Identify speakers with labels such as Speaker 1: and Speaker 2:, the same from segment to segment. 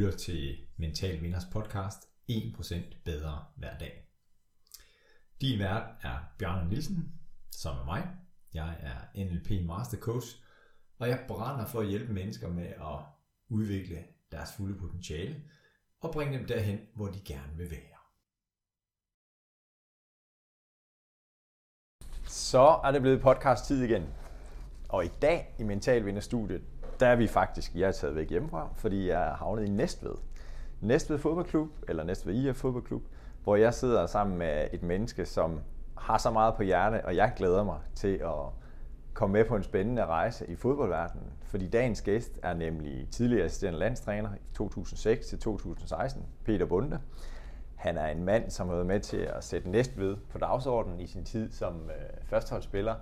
Speaker 1: lytter til Mental Vinders podcast 1% bedre hver dag. Din vært er Bjørn Nielsen, som er mig. Jeg er NLP Master Coach, og jeg brænder for at hjælpe mennesker med at udvikle deres fulde potentiale og bringe dem derhen, hvor de gerne vil være.
Speaker 2: Så er det blevet podcast tid igen. Og i dag i Mental Vinder Studiet, der er vi faktisk, jeg er taget væk hjemmefra, fordi jeg er havnet i Næstved. Næstved Fodboldklub, eller Næstved IF Fodboldklub, hvor jeg sidder sammen med et menneske, som har så meget på hjerte, og jeg glæder mig til at komme med på en spændende rejse i fodboldverdenen. Fordi dagens gæst er nemlig tidligere assisterende landstræner i 2006 til 2016, Peter Bunde. Han er en mand, som har været med til at sætte Næstved på dagsordenen i sin tid som øh, førsteholdsspiller,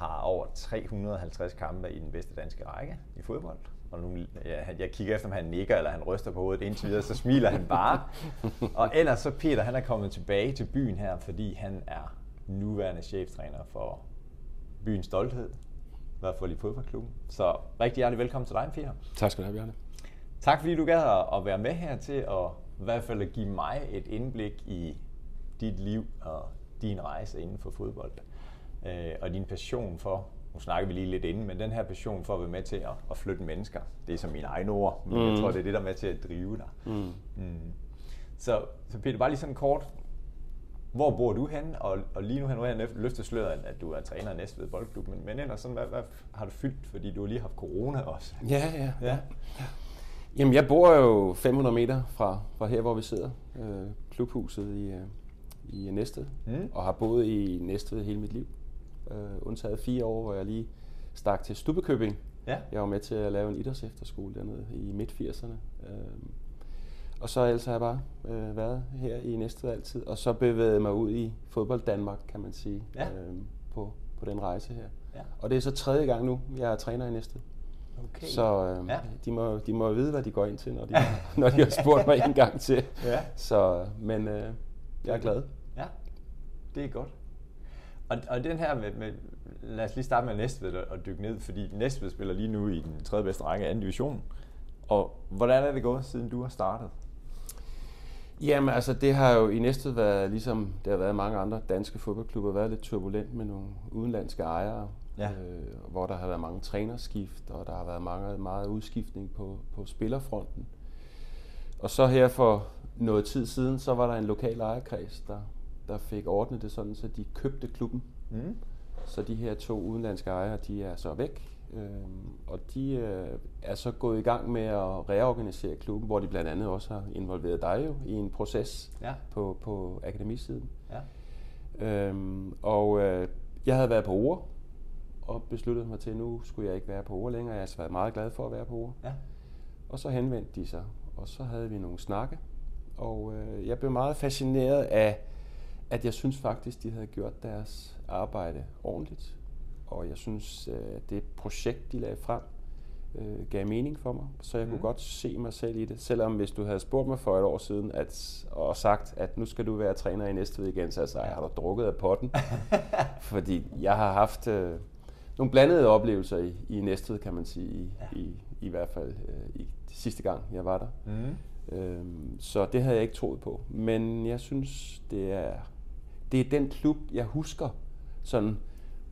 Speaker 2: har over 350 kampe i den bedste danske række i fodbold. Og nu, ja, jeg kigger efter, om han nikker eller han ryster på hovedet indtil videre, så smiler han bare. Og ellers så Peter, han er kommet tilbage til byen her, fordi han er nuværende cheftræner for byens stolthed, i hvert fald i fodboldklubben. Så rigtig hjertelig velkommen til dig, Peter.
Speaker 3: Tak skal du have, Bjarne.
Speaker 2: Tak fordi du gad at være med her til at i hvert fald at give mig et indblik i dit liv og din rejse inden for fodbold øh, og din passion for, nu snakker vi lige lidt inden, men den her passion for at være med til at, at flytte mennesker, det er som mine egne ord, men mm. jeg tror, det er det, der er med til at drive dig. Mm. Mm. Så, så Peter, bare lige sådan kort, hvor bor du hen? Og, og lige nu har jeg løftet sløret, at du er træner i Næstved Boldklub, men, men ellers sådan, hvad, hvad har du fyldt, fordi du har lige haft corona også?
Speaker 3: Ja, ja. ja. ja. Jamen, jeg bor jo 500 meter fra, fra her, hvor vi sidder, øh, klubhuset i, øh, i Næstved, mm. og har boet i Næstved hele mit liv øh, undtaget fire år, hvor jeg lige stak til Stubbekøbing. Ja. Jeg var med til at lave en idrætsefterskole dernede i midt-80'erne. Øh, og så ellers har jeg bare øh, været her i næste altid, og så bevæget mig ud i fodbold Danmark, kan man sige, ja. øh, på, på den rejse her. Ja. Og det er så tredje gang nu, jeg er træner i næste. Okay. Så øh, ja. de, må, de må vide, hvad de går ind til, når de, når de har spurgt mig en gang til. Ja. Så, men øh, jeg er glad.
Speaker 2: Ja, det er godt. Og, og den her med, med, lad os lige starte med Næstved og dykke ned, fordi Næstved spiller lige nu i den tredje bedste række af anden division. Og hvordan er det gået, siden du har startet?
Speaker 3: Jamen altså, det har jo i Næstved været, ligesom det har været mange andre danske fodboldklubber, været lidt turbulent med nogle udenlandske ejere, ja. øh, hvor der har været mange trænerskift, og der har været mange, meget udskiftning på, på spillerfronten. Og så her for noget tid siden, så var der en lokal ejerkreds, der der fik ordnet det sådan, så de købte klubben. Mm. Så de her to udenlandske ejere, de er så væk. Øh, og de øh, er så gået i gang med at reorganisere klubben, hvor de blandt andet også har involveret dig jo i en proces ja. på, på akademisiden. Ja. Øhm, og øh, jeg havde været på ord og besluttede mig til, at nu skulle jeg ikke være på ord længere. Jeg har været meget glad for at være på ord. Ja. Og så henvendte de sig, og så havde vi nogle snakke. Og øh, jeg blev meget fascineret af at jeg synes faktisk, de havde gjort deres arbejde ordentligt. Og jeg synes, øh, det projekt, de lagde frem, øh, gav mening for mig. Så jeg mm. kunne godt se mig selv i det. Selvom hvis du havde spurgt mig for et år siden at, og sagt, at nu skal du være træner i næste igen, så jeg har du drukket af potten. Fordi jeg har haft øh, nogle blandede oplevelser i, i Næstved, kan man sige, i, ja. i, i hvert fald øh, i sidste gang, jeg var der. Mm. Øhm, så det havde jeg ikke troet på. Men jeg synes, det er det er den klub, jeg husker sådan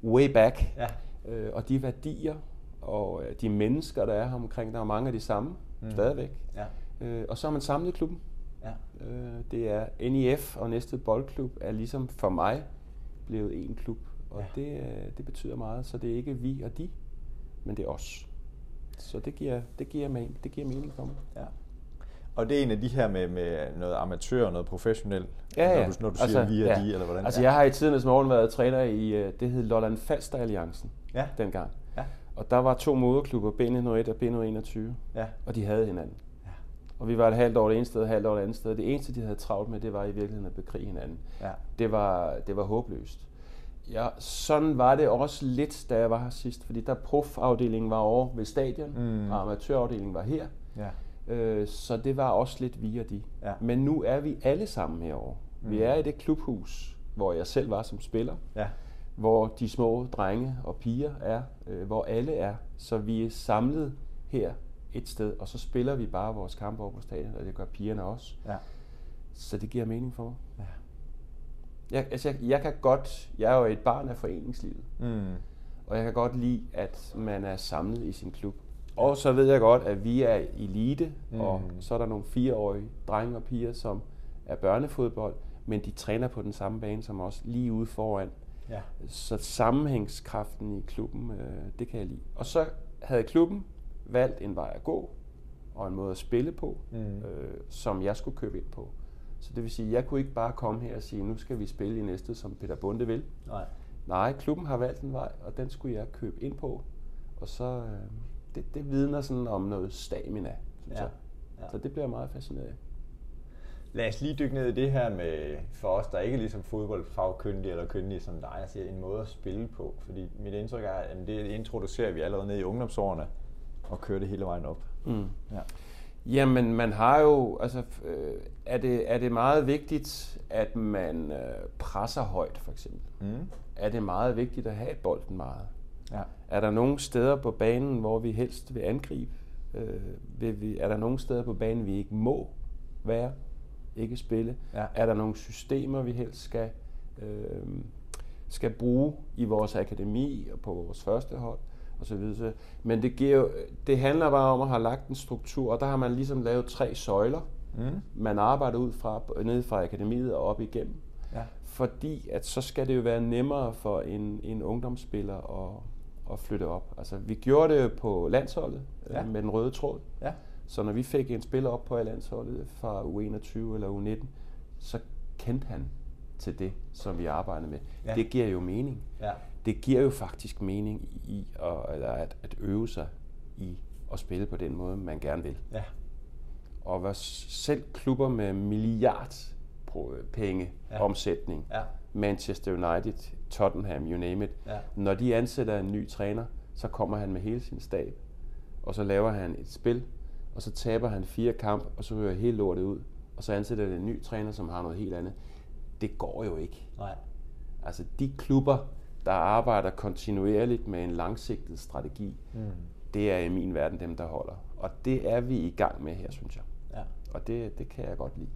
Speaker 3: way back. Ja. Øh, og de værdier og øh, de mennesker, der er omkring, der er mange af de samme mm. stadigvæk. Ja. Øh, og så har man samlet klubben. Ja. Øh, det er NIF og næste boldklub er ligesom for mig blevet en klub. Og ja. det, øh, det betyder meget. Så det er ikke vi og de, men det er os. Så det giver, det giver, det giver mening for mig. Ja.
Speaker 2: Og det er en af de her med, med noget amatør og noget professionelt, ja, ja. når du, når du siger altså, vi og ja. de, eller hvordan?
Speaker 3: Altså jeg har i tidernes morgen været træner i, øh, det hed Lolland Falster Alliancen ja. dengang. Ja. Og der var to moderklubber, B101 og B121, ja. og de havde hinanden. Ja. Og vi var et halvt år det ene sted, et halvt år det andet sted. Det eneste, de havde travlt med, det var i virkeligheden at bekrige hinanden. Ja. Det, var, det var håbløst. Ja, sådan var det også lidt, da jeg var her sidst, fordi der profafdelingen var over ved stadion, mm. og amatørafdelingen var her. Ja. Øh, så det var også lidt vi og de. Ja. Men nu er vi alle sammen herovre. Mm. Vi er i det klubhus, hvor jeg selv var som spiller. Ja. Hvor de små drenge og piger er. Øh, hvor alle er. Så vi er samlet her et sted, og så spiller vi bare vores kampe over på stadion, og det gør pigerne også.
Speaker 2: Ja.
Speaker 3: Så det giver mening for mig.
Speaker 2: Ja.
Speaker 3: Jeg, altså, jeg, jeg kan godt, jeg er jo et barn af foreningslivet,
Speaker 2: Mm.
Speaker 3: og jeg kan godt lide, at man er samlet i sin klub. Og så ved jeg godt, at vi er elite, mm. og så er der nogle fireårige drenge og piger, som er børnefodbold, men de træner på den samme bane som os, lige ude foran.
Speaker 2: Ja.
Speaker 3: Så sammenhængskraften i klubben, øh, det kan jeg lide. Og så havde klubben valgt en vej at gå, og en måde at spille på, mm. øh, som jeg skulle købe ind på. Så det vil sige, at jeg kunne ikke bare komme her og sige, nu skal vi spille i næste, som Peter Bunde vil.
Speaker 2: Nej.
Speaker 3: Nej, klubben har valgt en vej, og den skulle jeg købe ind på. Og så, øh, det, det vidner sådan om noget stamina, synes
Speaker 2: Ja.
Speaker 3: jeg.
Speaker 2: Ja.
Speaker 3: Så det bliver jeg meget fascineret af.
Speaker 2: Lad os lige dykke ned i det her med, for os, der ikke er ligesom fodboldfagkyndige eller kyndige som dig, siger, en måde at spille på. Fordi mit indtryk er, at det introducerer vi allerede ned i ungdomsårene og kører det hele vejen op.
Speaker 3: Mm.
Speaker 2: Ja.
Speaker 3: Jamen, man har jo, altså, øh, er, det, er det meget vigtigt, at man øh, presser højt, for eksempel?
Speaker 2: Mm.
Speaker 3: Er det meget vigtigt at have bolden meget?
Speaker 2: Ja.
Speaker 3: Er der nogle steder på banen, hvor vi helst vil angribe? Øh, vil vi, er der nogle steder på banen, vi ikke må være? Ikke spille?
Speaker 2: Ja.
Speaker 3: Er der nogle systemer, vi helst skal, øh, skal bruge i vores akademi og på vores første hold? Og så videre. Men det, giver jo, det handler bare om at have lagt en struktur, og der har man ligesom lavet tre søjler,
Speaker 2: Mm.
Speaker 3: man arbejder ud fra, nede fra akademiet og op igennem.
Speaker 2: Ja.
Speaker 3: Fordi at så skal det jo være nemmere for en, en ungdomsspiller at, at flytte op. Altså, vi gjorde det på landsholdet
Speaker 2: Ja.
Speaker 3: ja. med den røde tråd.
Speaker 2: Ja.
Speaker 3: Så når vi fik en spiller op på landsholdet fra U21 eller U19, så kendte han til det, som vi arbejdede med.
Speaker 2: Ja.
Speaker 3: Det giver jo mening.
Speaker 2: Ja.
Speaker 3: Det giver jo faktisk mening i at, eller at, at øve sig i at spille på den måde, man gerne vil.
Speaker 2: Ja.
Speaker 3: Og hvad selv klubber med milliard penge
Speaker 2: ja.
Speaker 3: omsætning,
Speaker 2: Ja.
Speaker 3: Manchester United, Tottenham, you name it,
Speaker 2: Ja.
Speaker 3: når de ansætter en ny træner, så kommer han med hele sin stab, og så laver han et spil, og så taber han fire kamp, og så hører hele lortet ud, og så ansætter det en ny træner, som har noget helt andet. Det går jo ikke.
Speaker 2: Nej.
Speaker 3: Altså de klubber, der arbejder kontinuerligt med en langsigtet strategi,
Speaker 2: Mm.
Speaker 3: det er i min verden dem, der holder. Og det er vi i gang med her, synes jeg.
Speaker 2: Ja.
Speaker 3: Og det, det kan jeg godt lide.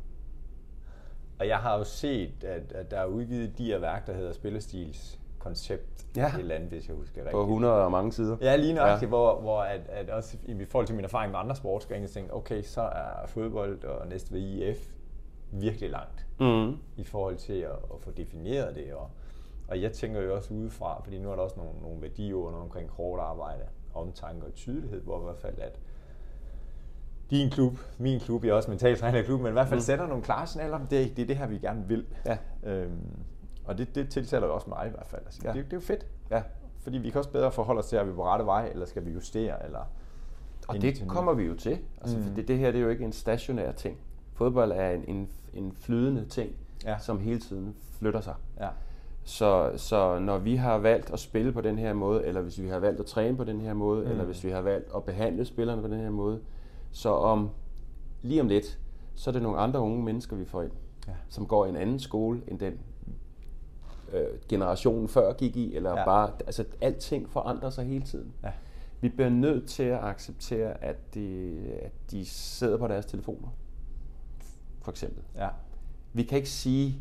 Speaker 2: Og jeg har jo set, at, at der er udgivet de her værk, der hedder Spillestils koncept
Speaker 3: Ja.
Speaker 2: et eller andet, hvis jeg husker rigtigt.
Speaker 3: På 100 og mange sider.
Speaker 2: Ja, lige nøjagtigt, ja. hvor, hvor at, at også i forhold til min erfaring med andre sportsgrene, tænkte okay, så er fodbold og næste ved IF virkelig langt
Speaker 3: Mm.
Speaker 2: i forhold til at, at få defineret det. Og, og jeg tænker jo også udefra, fordi nu er der også nogle, nogle værdiord omkring hårdt arbejde, omtanke og tydelighed, hvor i hvert fald at din klub, min klub, jeg er også mentaltrænerklub, men i hvert fald mm. sætter nogle klare signaler om, det, det er det her, vi gerne vil.
Speaker 3: Ja.
Speaker 2: Øhm, og det, det tiltaler jo også mig i hvert fald. Altså,
Speaker 3: Ja.
Speaker 2: det, det er jo fedt.
Speaker 3: Ja.
Speaker 2: Fordi vi kan også bedre forholde os til, er vi på rette vej, eller skal vi justere, eller...
Speaker 3: Og det kommer vi jo til. Altså,
Speaker 2: Mm.
Speaker 3: det, det her det er jo ikke en stationær ting. Fodbold er en, en, en flydende ting,
Speaker 2: Ja.
Speaker 3: som hele tiden flytter sig.
Speaker 2: Ja.
Speaker 3: Så, så når vi har valgt at spille på den her måde, eller hvis vi har valgt at træne på den her måde,
Speaker 2: mm.
Speaker 3: eller hvis vi har valgt at behandle spillerne på den her måde, så om lige om lidt, så er det nogle andre unge mennesker, vi får ind,
Speaker 2: Ja.
Speaker 3: som går i en anden skole end den øh, generationen før gik i, eller
Speaker 2: Ja.
Speaker 3: bare, altså alting forandrer sig hele tiden.
Speaker 2: Ja.
Speaker 3: Vi bliver nødt til at acceptere, at de, at de sidder på deres telefoner, for eksempel.
Speaker 2: Ja.
Speaker 3: Vi kan ikke sige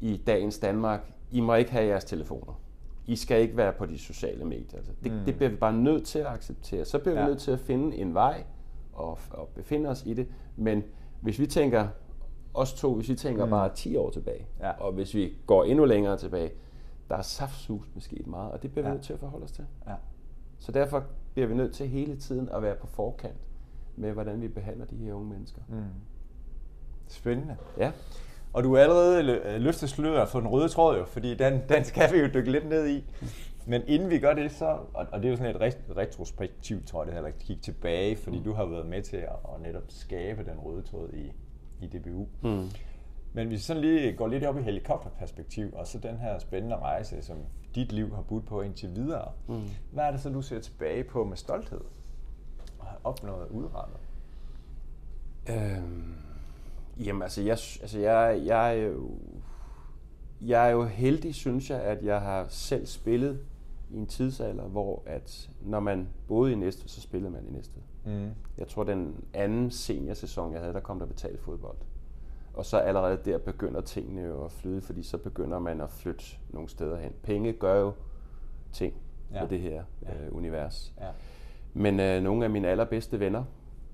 Speaker 3: i dagens Danmark, I må ikke have jeres telefoner. I skal ikke være på de sociale medier. Altså, det,
Speaker 2: mm.
Speaker 3: det bliver vi bare nødt til at acceptere. Så bliver
Speaker 2: Ja.
Speaker 3: vi nødt til at finde en vej og, og befinde os i det. Men hvis vi tænker, os to, hvis vi tænker
Speaker 2: Mm.
Speaker 3: bare 10 år tilbage,
Speaker 2: Ja.
Speaker 3: og hvis vi går endnu længere tilbage, der er saftsus med sket meget, og det bliver vi
Speaker 2: Ja.
Speaker 3: nødt til at forholde os til.
Speaker 2: Ja.
Speaker 3: Så derfor bliver vi nødt til hele tiden at være på forkant med, hvordan vi behandler de her unge mennesker.
Speaker 2: Mm. Spændende.
Speaker 3: Ja.
Speaker 2: Og du er allerede løftet sløret for den røde tråd jo, fordi den, den skal vi jo dykke lidt ned i. Men inden vi gør det, så, og, og det er jo sådan et ret- retrospektivt, tror jeg, det her, at kigge tilbage, fordi du har været med til at, at netop skabe den røde tråd i, i DBU.
Speaker 3: Mm.
Speaker 2: Men hvis vi sådan lige går lidt op i helikopterperspektiv, og så den her spændende rejse, som dit liv har budt på indtil videre,
Speaker 3: Mm.
Speaker 2: hvad er det så, du ser tilbage på med stolthed? Og har opnået udrettet?
Speaker 3: Øhm, jamen altså, jeg, altså jeg, jeg, jo, jeg er jo heldig, synes jeg, at jeg har selv spillet i en tidsalder, hvor at når man boede i Næstved, så spillede man i Næstved. Mm. Jeg tror, den anden seniorsæson, jeg havde, der kom der betalt fodbold. Og så allerede der begynder tingene jo at flyde, fordi så begynder man at flytte nogle steder hen. Penge gør jo ting ja. med det her ja. øh, univers. Ja. Men øh, nogle af mine allerbedste venner,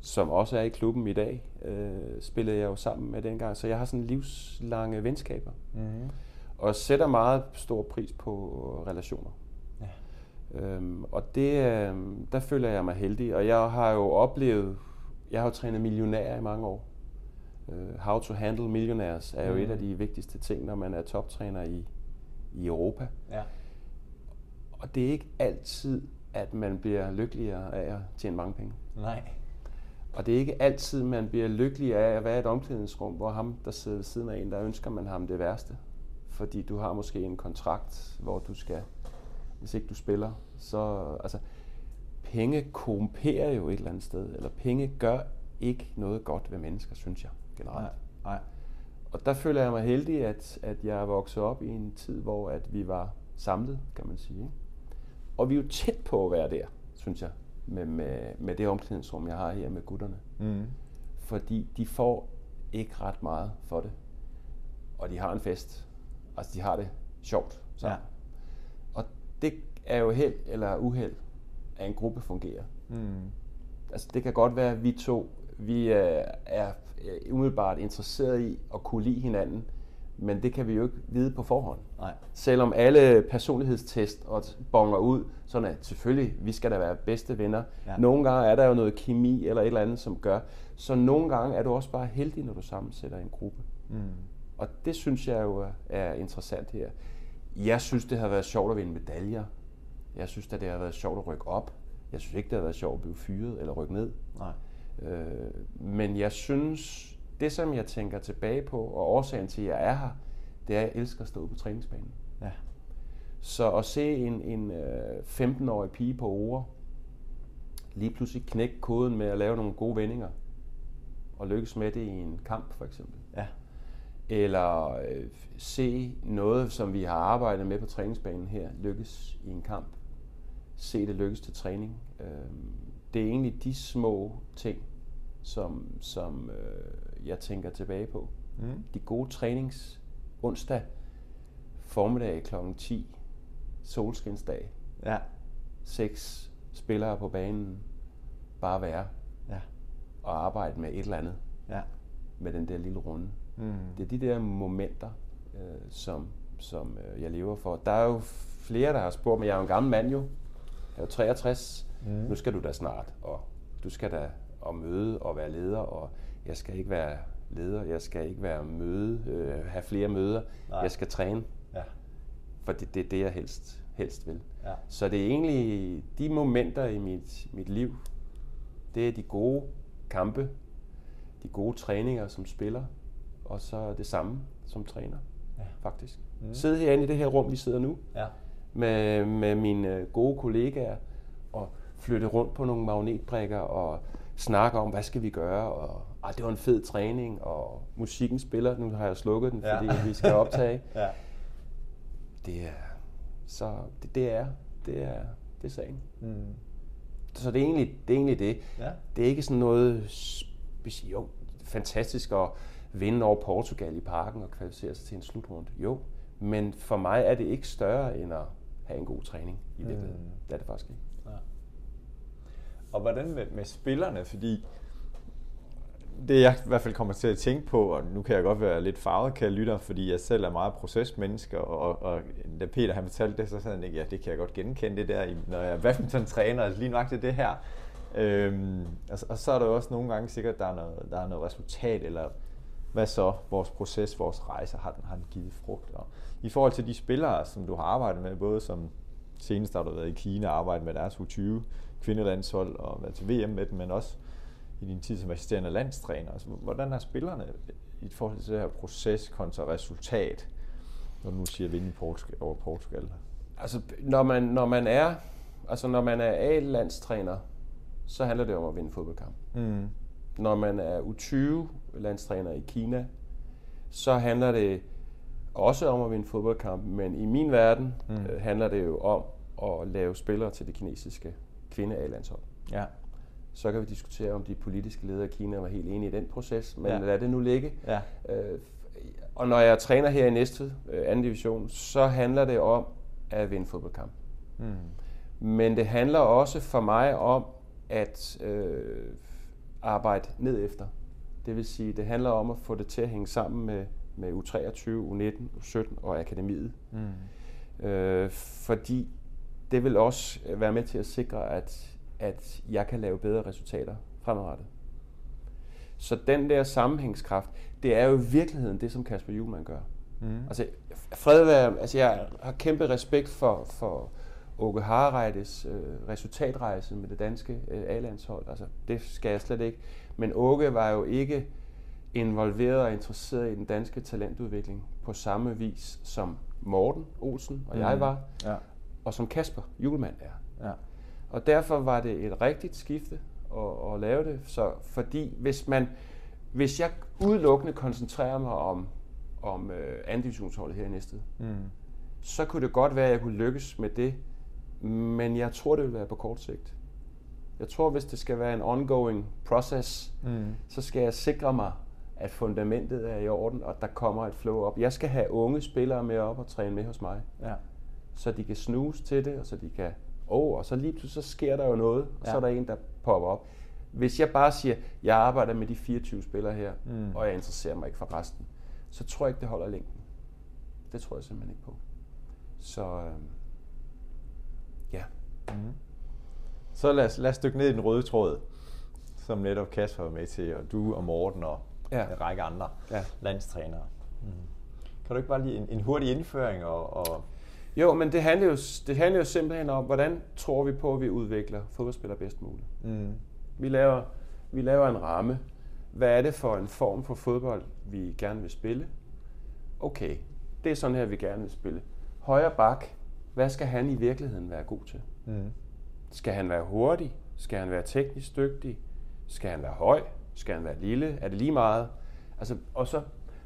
Speaker 3: som også er i klubben i dag, øh, spillede jeg jo sammen med dengang. Så jeg har sådan livslange venskaber. Mm-hmm. Og sætter meget stor pris på relationer. Øhm, og det, øh, der føler jeg mig heldig. Og jeg har jo oplevet, jeg har jo trænet millionærer i mange år. Uh, how to handle millionaires er jo mm. et af de vigtigste ting, når man er toptræner i, i Europa. Ja. Og det er ikke altid, at man bliver lykkeligere af at tjene mange penge.
Speaker 2: Nej.
Speaker 3: Og det er ikke altid, man bliver lykkelig af at være i et omklædningsrum, hvor ham, der sidder ved siden af en, der ønsker man ham det værste. Fordi du har måske en kontrakt, hvor du skal, hvis ikke du spiller, så altså, penge korrumperer jo et eller andet sted, eller penge gør ikke noget godt ved mennesker, synes jeg generelt. Nej, nej. Og der føler jeg mig heldig, at, at jeg er vokset op i en tid, hvor at vi var samlet, kan man sige. Og vi er jo tæt på at være der, synes jeg, med, med, med det omklædningsrum, jeg har her med gutterne. Mm. Fordi de får ikke ret meget for det. Og de har en fest. Altså, de har det sjovt sammen. Ja. Det er jo held eller uheld, at en gruppe fungerer. Mm. Altså, det kan godt være, at vi to vi er, er umiddelbart interesseret i at kunne lide hinanden, men det kan vi jo ikke vide på forhånd. Nej. Selvom alle personlighedstest og bonger ud, sådan at selvfølgelig, vi skal da være bedste venner. Ja. Nogle gange er der jo noget kemi eller et eller andet, som gør. Så nogle gange er du også bare heldig, når du sammensætter en gruppe. Mm. Og det synes jeg jo er interessant her. Jeg synes, det har været sjovt at vinde medaljer. Jeg synes, at det har været sjovt at rykke op. Jeg synes ikke, det har været sjovt at blive fyret eller rykke ned. Nej. Øh, men jeg synes, det som jeg tænker tilbage på, og årsagen til, at jeg er her, det er, at jeg elsker at stå på træningsbanen. Ja. Så at se en, en øh, 15-årig pige på ord, lige pludselig knække koden med at lave nogle gode vendinger, og lykkes med det i en kamp for eksempel. Eller øh, se noget, som vi har arbejdet med på træningsbanen her, lykkes i en kamp. Se det lykkes til træning. Øh, det er egentlig de små ting, som, som øh, jeg tænker tilbage på. Mm. De gode trænings onsdag formiddag kl. 10, solskinsdag. Ja. Seks spillere på banen, bare være. Ja. Og arbejde med et eller andet. Ja. Med den der lille runde. Mm. Det er de der momenter, øh, som, som øh, jeg lever for. Der er jo flere, der har spurgt mig. Jeg er jo en gammel mand jo. Jeg er jo 63. Mm. Nu skal du da snart, og du skal da at møde og være leder, og jeg skal ikke være leder, jeg skal ikke være møde, øh, have flere møder, Nej. jeg skal træne. Ja. For det, det er det, jeg helst, helst vil. Ja. Så det er egentlig de momenter i mit, mit liv, det er de gode kampe, de gode træninger som spiller, og så det samme som træner, ja. faktisk. Mm. Sidde herinde i det her rum, vi sidder nu, ja. med, med mine gode kollegaer, og flytte rundt på nogle magnetbrikker, og snakke om, hvad skal vi gøre, og ah, det var en fed træning, og musikken spiller, nu har jeg slukket den, fordi ja. vi skal optage. ja. Det er, så det, det er, det er, det er sagen. Mm. Så det er egentlig det. Er egentlig det. Ja. det er ikke sådan noget, jo, fantastisk at vinde over Portugal i parken og kvalificere sig til en slutrunde. Jo, men for mig er det ikke større end at have en god træning i virkeligheden. Mm. Det er det faktisk ikke.
Speaker 2: Og hvordan med, med spillerne? Fordi det jeg i hvert fald kommer til at tænke på, og nu kan jeg godt være lidt farvet, kan jeg lytte, fordi jeg selv er meget procesmenneske, og, og da Peter han fortalte det, så sagde han ikke, ja, det kan jeg godt genkende det der, når jeg er badminton-træner, altså lige nok det det her. Øhm, og, og, så er der jo også nogle gange sikkert, der er noget, der er noget resultat, eller hvad så, vores proces, vores rejse, har den, har den givet frugt? Og I forhold til de spillere, som du har arbejdet med, både som senest har du været i Kina og arbejdet med deres U20 kvindelandshold og været til VM med dem, men også i din tid som assisterende landstræner. Altså, hvordan er spillerne i forhold til det her proces kontra resultat, når du nu siger vinde i Portugal, over Portugal?
Speaker 3: Altså, når man, når man er, altså når man er A-landstræner, så handler det om at vinde fodboldkamp. Mm. Når man er U20-landstræner i Kina, så handler det også om at vinde fodboldkamp, men i min verden mm. øh, handler det jo om at lave spillere til det kinesiske kvinde A-landshold.
Speaker 2: Ja.
Speaker 3: Så kan vi diskutere, om de politiske ledere i Kina var helt enige i den proces, men
Speaker 2: Ja.
Speaker 3: lad det nu ligge.
Speaker 2: Ja.
Speaker 3: Øh, og når jeg træner her i næste øh, anden division, så handler det om at vinde fodboldkamp.
Speaker 2: Mm.
Speaker 3: Men det handler også for mig om at øh, arbejde ned efter. Det vil sige, det handler om at få det til at hænge sammen med, med U23, U19, U17 og akademiet.
Speaker 2: Mm.
Speaker 3: Øh, fordi det vil også være med til at sikre, at, at jeg kan lave bedre resultater fremadrettet. Så den der sammenhængskraft, det er jo i virkeligheden det, som Kasper Juhlmann gør.
Speaker 2: Mm.
Speaker 3: Altså, fred være, altså jeg har kæmpe respekt for, for Åke Harreides øh, resultatrejse med det danske øh, A-landshold. Altså, det skal jeg slet ikke. Men Åke var jo ikke involveret og interesseret i den danske talentudvikling på samme vis som Morten Olsen og jeg
Speaker 2: Mhm.
Speaker 3: var,
Speaker 2: Ja.
Speaker 3: og som Kasper Julemand er.
Speaker 2: Ja.
Speaker 3: Og derfor var det et rigtigt skifte at, at lave det. Så fordi hvis man, hvis jeg udelukkende koncentrerer mig om, om øh, anden divisionsholdet her i næste,
Speaker 2: Mm.
Speaker 3: så kunne det godt være, at jeg kunne lykkes med det. Men jeg tror, det vil være på kort sigt. Jeg tror, hvis det skal være en ongoing process,
Speaker 2: Mm.
Speaker 3: så skal jeg sikre mig, at fundamentet er i orden, og der kommer et flow op. Jeg skal have unge spillere med op og træne med hos mig,
Speaker 2: Ja.
Speaker 3: så de kan snuse til det, og så de kan, oh, og så lige pludselig så sker der jo noget, og ja. så er der en, der popper op. Hvis jeg bare siger, jeg arbejder med de 24 spillere her,
Speaker 2: Mm.
Speaker 3: og jeg interesserer mig ikke for resten, så tror jeg ikke, det holder længden. Det tror jeg simpelthen ikke på. Så øh,
Speaker 2: Mm. Så lad os, lad os dykke ned i den røde tråd, som netop Kasper var med til, og du og Morten og
Speaker 3: Ja.
Speaker 2: en række andre
Speaker 3: Ja.
Speaker 2: landstrænere. Mm. Kan du ikke bare lige en, en hurtig indføring og, og
Speaker 3: Jo, men det handler, jo, det handler jo simpelthen om, hvordan tror vi på, at vi udvikler fodboldspillere bedst muligt.
Speaker 2: mm.
Speaker 3: Vi laver, vi laver en ramme. Hvad er det for en form for fodbold, vi gerne vil spille? Okay, det er sådan her, vi gerne vil spille. Højre bak, hvad skal han i virkeligheden være god til?
Speaker 2: Mm.
Speaker 3: Skal han være hurtig? Skal han være teknisk dygtig? Skal han være høj? Skal han være lille? Er det lige meget? Altså, og så,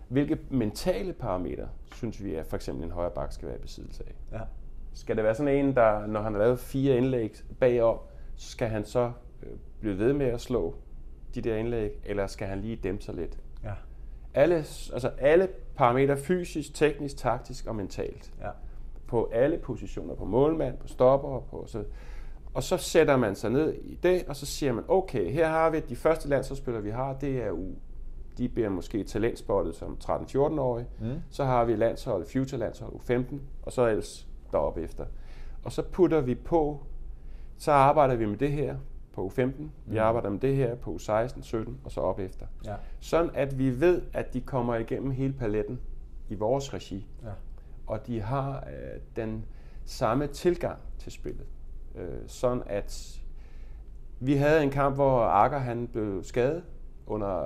Speaker 3: hvilke mentale parametre synes vi, at for eksempel en højre bak skal være i besiddelse af?
Speaker 2: Ja.
Speaker 3: Skal det være sådan en, der, når han har lavet fire indlæg bagom, så skal han så øh, blive ved med at slå de der indlæg, eller skal han lige dæmpe sig lidt?
Speaker 2: Ja.
Speaker 3: Alle, altså alle parametre, fysisk, teknisk, taktisk og mentalt,
Speaker 2: Ja.
Speaker 3: På alle positioner, på målmand, på stopper, og på så, og så sætter man sig ned i det, og så siger man, okay, her har vi de første landsholdsspillere, vi har, det er U. De bliver måske talentspottet som 13-14-årige.
Speaker 2: Mm.
Speaker 3: Så har vi landshold, future landshold, U15, og så ellers deroppe efter. Og så putter vi på, så arbejder vi med det her på U15, vi
Speaker 2: Mm.
Speaker 3: arbejder med det her på U16, 17 og så op efter.
Speaker 2: Ja.
Speaker 3: Sådan at vi ved, at de kommer igennem hele paletten i vores regi,
Speaker 2: Ja.
Speaker 3: Og de har øh, den samme tilgang til spillet. Øh, sådan at vi havde en kamp, hvor Akker han blev skadet under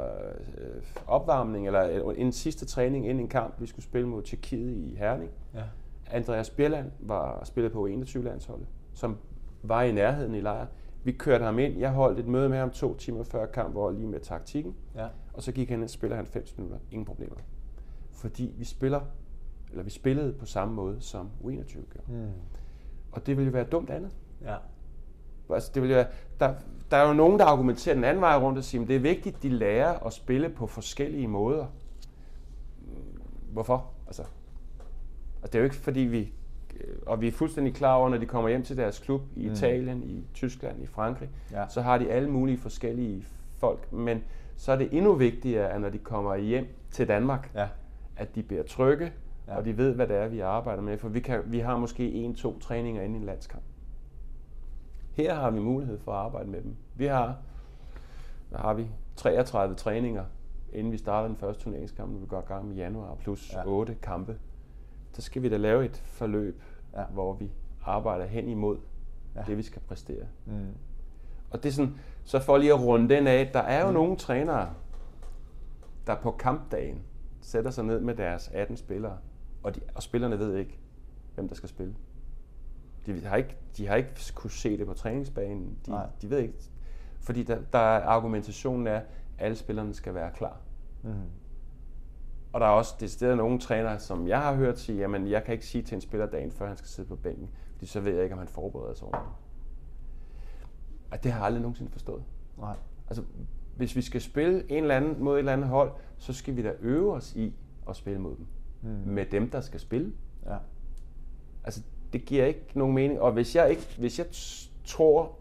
Speaker 3: øh, opvarmning, eller øh, en sidste træning inden en kamp, vi skulle spille mod Tjekkiet i Herning.
Speaker 2: Ja.
Speaker 3: Andreas Bjelland var spillet på 21-landsholdet, som var i nærheden i lejr. Vi kørte ham ind. Jeg holdt et møde med ham to timer før kamp, hvor lige med taktikken.
Speaker 2: Ja.
Speaker 3: Og så gik han ind og spiller 90 minutter. Ingen problemer. Fordi vi spiller, eller vi spillede på samme måde, som U21 gør.
Speaker 2: Mm.
Speaker 3: Og det ville jo være dumt andet.
Speaker 2: Ja.
Speaker 3: Altså, det ville være, der, der er jo nogen, der argumenterer den anden vej rundt og siger, at det er vigtigt, at de lærer at spille på forskellige måder. Hvorfor? Altså, og det er jo ikke fordi vi, øh, og vi er fuldstændig klar over, når de kommer hjem til deres klub i
Speaker 2: Mm.
Speaker 3: Italien, i Tyskland, i Frankrig,
Speaker 2: Ja.
Speaker 3: så har de alle mulige forskellige folk. Men så er det endnu vigtigere, at når de kommer hjem til Danmark,
Speaker 2: Ja.
Speaker 3: at de bliver trygge,
Speaker 2: Ja.
Speaker 3: og de ved, hvad det er, vi arbejder med. For vi, kan, vi har måske en-to træninger inde i en landskamp. Her har vi mulighed for at arbejde med dem. Vi har, hvad har vi, 33 træninger, inden vi starter den første turneringskamp, når vi går i gang med januar, plus
Speaker 2: Ja.
Speaker 3: ja. 8 kampe. Så skal vi da lave et forløb,
Speaker 2: Ja.
Speaker 3: hvor vi arbejder hen imod
Speaker 2: Ja.
Speaker 3: det, vi skal præstere.
Speaker 2: Mm.
Speaker 3: Og det er sådan, så for lige at runde den af, der er jo
Speaker 2: mm.
Speaker 3: nogle trænere, der på kampdagen sætter sig ned med deres 18 spillere, og, de, og spillerne ved ikke, hvem der skal spille. De har ikke, de har ikke kunne se det på træningsbanen. De,
Speaker 2: Nej.
Speaker 3: de ved ikke, fordi der, der er argumentationen er, at alle spillerne skal være klar.
Speaker 2: Mm.
Speaker 3: Og der er også det er nogle trænere, som jeg har hørt sige, jamen jeg kan ikke sige til en spiller dagen, før han skal sidde på bænken. Fordi så ved jeg ikke, om han forbereder sig ordentligt. Og det har jeg aldrig nogensinde forstået.
Speaker 2: Nej.
Speaker 3: Altså, hvis vi skal spille en eller anden mod et eller andet hold, så skal vi da øve os i at spille mod dem. Mm. Med dem, der skal spille.
Speaker 2: Ja.
Speaker 3: Altså, det giver ikke nogen mening. Og hvis jeg, ikke, hvis jeg tror,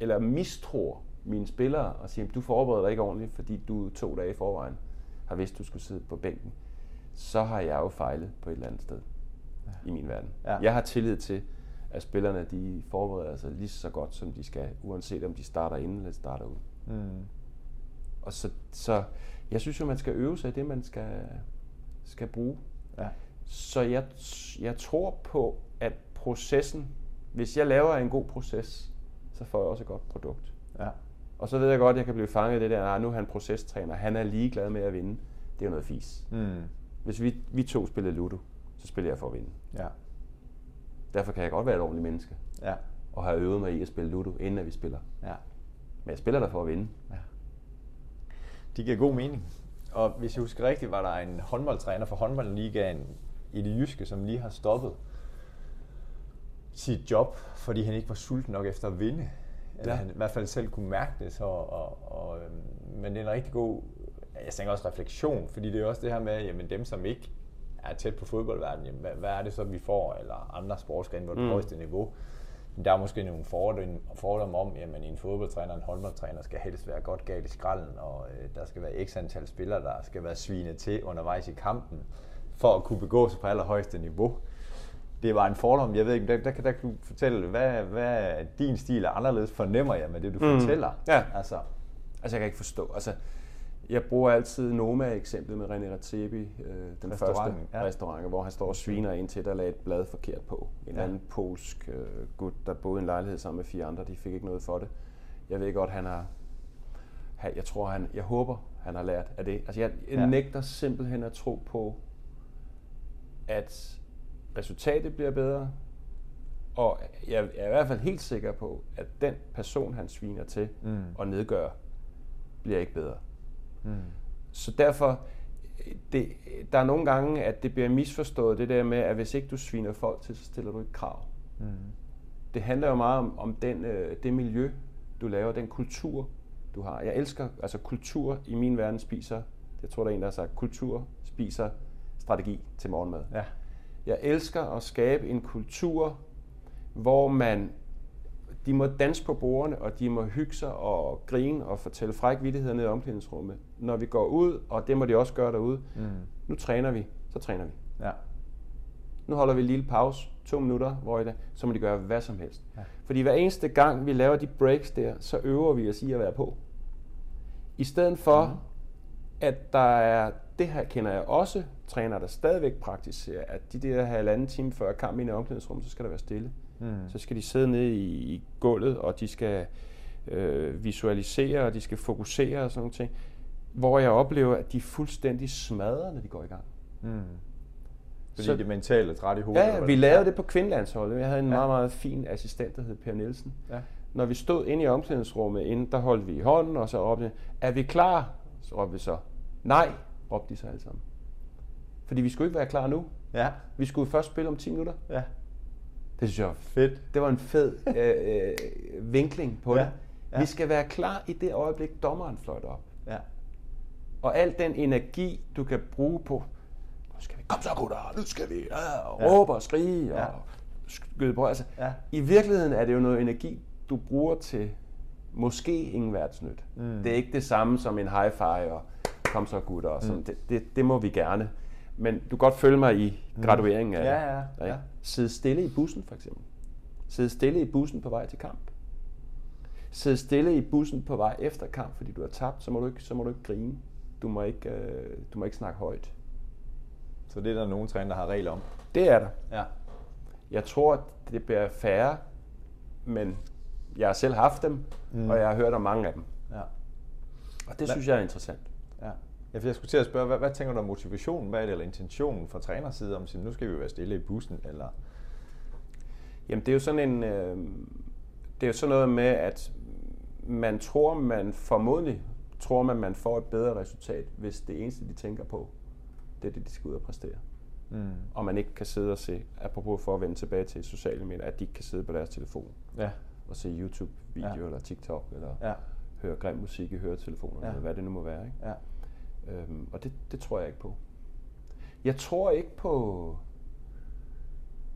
Speaker 3: eller mistror mine spillere, og siger, du forbereder dig ikke ordentligt, fordi du to dage i forvejen har vidst, du skulle sidde på bænken, så har jeg jo fejlet på et eller andet sted ja. i min verden.
Speaker 2: Ja.
Speaker 3: Jeg har tillid til, at spillerne de forbereder sig lige så godt, som de skal, uanset om de starter inden eller starter ud.
Speaker 2: Mm.
Speaker 3: Og så, så jeg synes jo, man skal øve sig i det, man skal, skal bruge.
Speaker 2: Ja.
Speaker 3: Så jeg, jeg tror på, at processen, hvis jeg laver en god proces, så får jeg også et godt produkt.
Speaker 2: Ja.
Speaker 3: Og så ved jeg godt, at jeg kan blive fanget i det der, nej, nu er han procestræner, han er ligeglad med at vinde. Det er jo noget fis.
Speaker 2: Mm.
Speaker 3: Hvis vi, vi to spiller Ludo, så spiller jeg for at vinde.
Speaker 2: Ja.
Speaker 3: Derfor kan jeg godt være et ordentligt menneske,
Speaker 2: Ja.
Speaker 3: og have øvet mig i at spille Ludo, inden at vi spiller.
Speaker 2: Ja.
Speaker 3: Men jeg spiller der for at vinde.
Speaker 2: Det giver god mening. Og hvis jeg husker rigtigt, var der en håndboldtræner for håndboldligaen i det jyske, som lige har stoppet sit job, fordi han ikke var sulten nok efter at vinde. Eller
Speaker 3: Ja.
Speaker 2: han i hvert fald selv kunne mærke det. Så, og, og, øhm, men det er en rigtig god, jeg tænker også refleksion, fordi det er også det her med, jamen dem som ikke er tæt på fodboldverdenen, jamen, hvad, hvad er det så, vi får, eller andre sportsgrene på det
Speaker 3: Mm.
Speaker 2: mm. højeste niveau. Der er måske nogle fordomme, fordomme om, at en fodboldtræner en håndboldtræner skal helst være godt galt i skralden, og øh, der skal være x antal spillere, der skal være svinet til undervejs i kampen, for at kunne begå sig på allerhøjeste niveau. Det var en fordom, jeg ved ikke, der, der, kan, der kan du fortælle, hvad, hvad din stil er anderledes, fornemmer jeg med det, du
Speaker 3: Mm.
Speaker 2: fortæller.
Speaker 3: Ja.
Speaker 2: Altså,
Speaker 3: Altså, jeg kan ikke forstå. Altså, jeg bruger altid Noma-eksemplet med René Ratebi, øh, den første
Speaker 2: ja.
Speaker 3: restaurant, hvor han står og sviner ind til, der lagde et blad forkert på. En
Speaker 2: Ja.
Speaker 3: anden polsk øh, gut, der boede i en lejlighed sammen med fire andre, de fik ikke noget for det. Jeg ved godt, han har... Jeg tror, han... Jeg håber, han har lært af det. Altså, jeg, jeg
Speaker 2: ja.
Speaker 3: nægter simpelthen at tro på, at resultatet bliver bedre, og jeg er i hvert fald helt sikker på, at den person, han sviner til
Speaker 2: Mm.
Speaker 3: og nedgør, bliver ikke bedre.
Speaker 2: Mm.
Speaker 3: Så derfor, det, der er nogle gange, at det bliver misforstået, det der med, at hvis ikke du sviner folk til, så stiller du ikke krav.
Speaker 2: Mm.
Speaker 3: Det handler jo meget om, om den, øh, det miljø, du laver, den kultur, du har. Jeg elsker, altså kultur i min verden spiser, jeg tror, der er en, der har sagt, kultur spiser strategi til morgenmad.
Speaker 2: Ja.
Speaker 3: Jeg elsker at skabe en kultur, hvor man de må danse på bordene, og de må hygge sig og grine og fortælle fræk vittigheder ned i omklædningsrummet. Når vi går ud, og det må de også gøre derude,
Speaker 2: Mm.
Speaker 3: nu træner vi, så træner vi.
Speaker 2: Ja.
Speaker 3: Nu holder vi en lille pause, to minutter, hvor i det, så må de gøre hvad som helst.
Speaker 2: Ja.
Speaker 3: Fordi hver eneste gang, vi laver de breaks der, så øver vi os i at være på. I stedet for, mm. at der er, det her kender jeg også, træner der stadigvæk praktiserer, at de der halvanden time før kamp i omklædningsrum, så skal der være stille.
Speaker 2: Mm.
Speaker 3: Så skal de sidde nede i, i gulvet, og de skal øh, visualisere, og de skal fokusere og sådan nogle ting. Hvor jeg oplever, at de er fuldstændig smadret, når de går i gang.
Speaker 2: Mm. Fordi
Speaker 3: Så-
Speaker 2: det er mentalt og træt i hovedet.
Speaker 3: Ja, vi lavede det på kvindelandsholdet. Jeg havde en
Speaker 2: Ja.
Speaker 3: meget, meget fin assistent, der hed Per Nielsen.
Speaker 2: Ja.
Speaker 3: Når vi stod inde i omklædningsrummet, inden, der holdt vi i hånden, og så råbte er vi klar? Så råbte vi så, nej, råbte de så alle sammen. Fordi vi skulle ikke være klar nu.
Speaker 2: Ja.
Speaker 3: Vi skulle først spille om 10 minutter.
Speaker 2: Ja.
Speaker 3: Det synes jeg var
Speaker 2: Fedt.
Speaker 3: det var en fed øh, øh, vinkling på
Speaker 2: Ja,
Speaker 3: det.
Speaker 2: ja.
Speaker 3: Vi skal være klar i det øjeblik, dommeren fløjter op.
Speaker 2: Ja.
Speaker 3: Og al den energi, du kan bruge på, nu skal vi, kom så gutter, nu skal vi, ja, og
Speaker 2: Ja.
Speaker 3: råbe og skrige
Speaker 2: Ja.
Speaker 3: og skyde på. Altså,
Speaker 2: Ja.
Speaker 3: I virkeligheden er det jo noget energi, du bruger til måske ingen værtsnyt.
Speaker 2: Mm.
Speaker 3: Det er ikke det samme som en high five og kom så gutter. Og sådan.
Speaker 2: Mm.
Speaker 3: Det, det, det må vi gerne. Men du kan godt følge mig i gradueringen af
Speaker 2: Ja, ja, ja.
Speaker 3: Ikke? Sidde stille i bussen for eksempel. Sidde stille i bussen på vej til kamp. Sidde stille i bussen på vej efter kamp, fordi du har tabt, så må du ikke, så må du ikke grine. Du må ikke, øh, du må ikke snakke højt.
Speaker 2: Så det er der nogle træner, der har regler om.
Speaker 3: Det er der.
Speaker 2: Ja.
Speaker 3: Jeg tror, at det bliver færre, men jeg har selv haft dem, mm. og jeg har hørt om mange af dem.
Speaker 2: Ja.
Speaker 3: Og det synes jeg er interessant.
Speaker 2: Ja. For jeg skulle til at spørge, hvad, hvad tænker du om motivationen bag det, eller intentionen fra træners side om, at nu skal vi jo være stille i bussen, eller...
Speaker 3: Jamen, det er jo sådan en... Øh, det er jo sådan noget med, at man tror, man formodentlig tror man, man får et bedre resultat, hvis det eneste, de tænker på, det er det, de skal ud og præstere. Mm. Og man ikke kan sidde og se, apropos for at vende tilbage til sociale medier, at de ikke kan sidde på deres telefon ja. og se YouTube-video ja. eller TikTok, eller ja. høre grim musik i høretelefoner, ja. eller hvad det nu må være. Ikke? Ja. Øhm, og det, det tror jeg ikke på. Jeg tror ikke på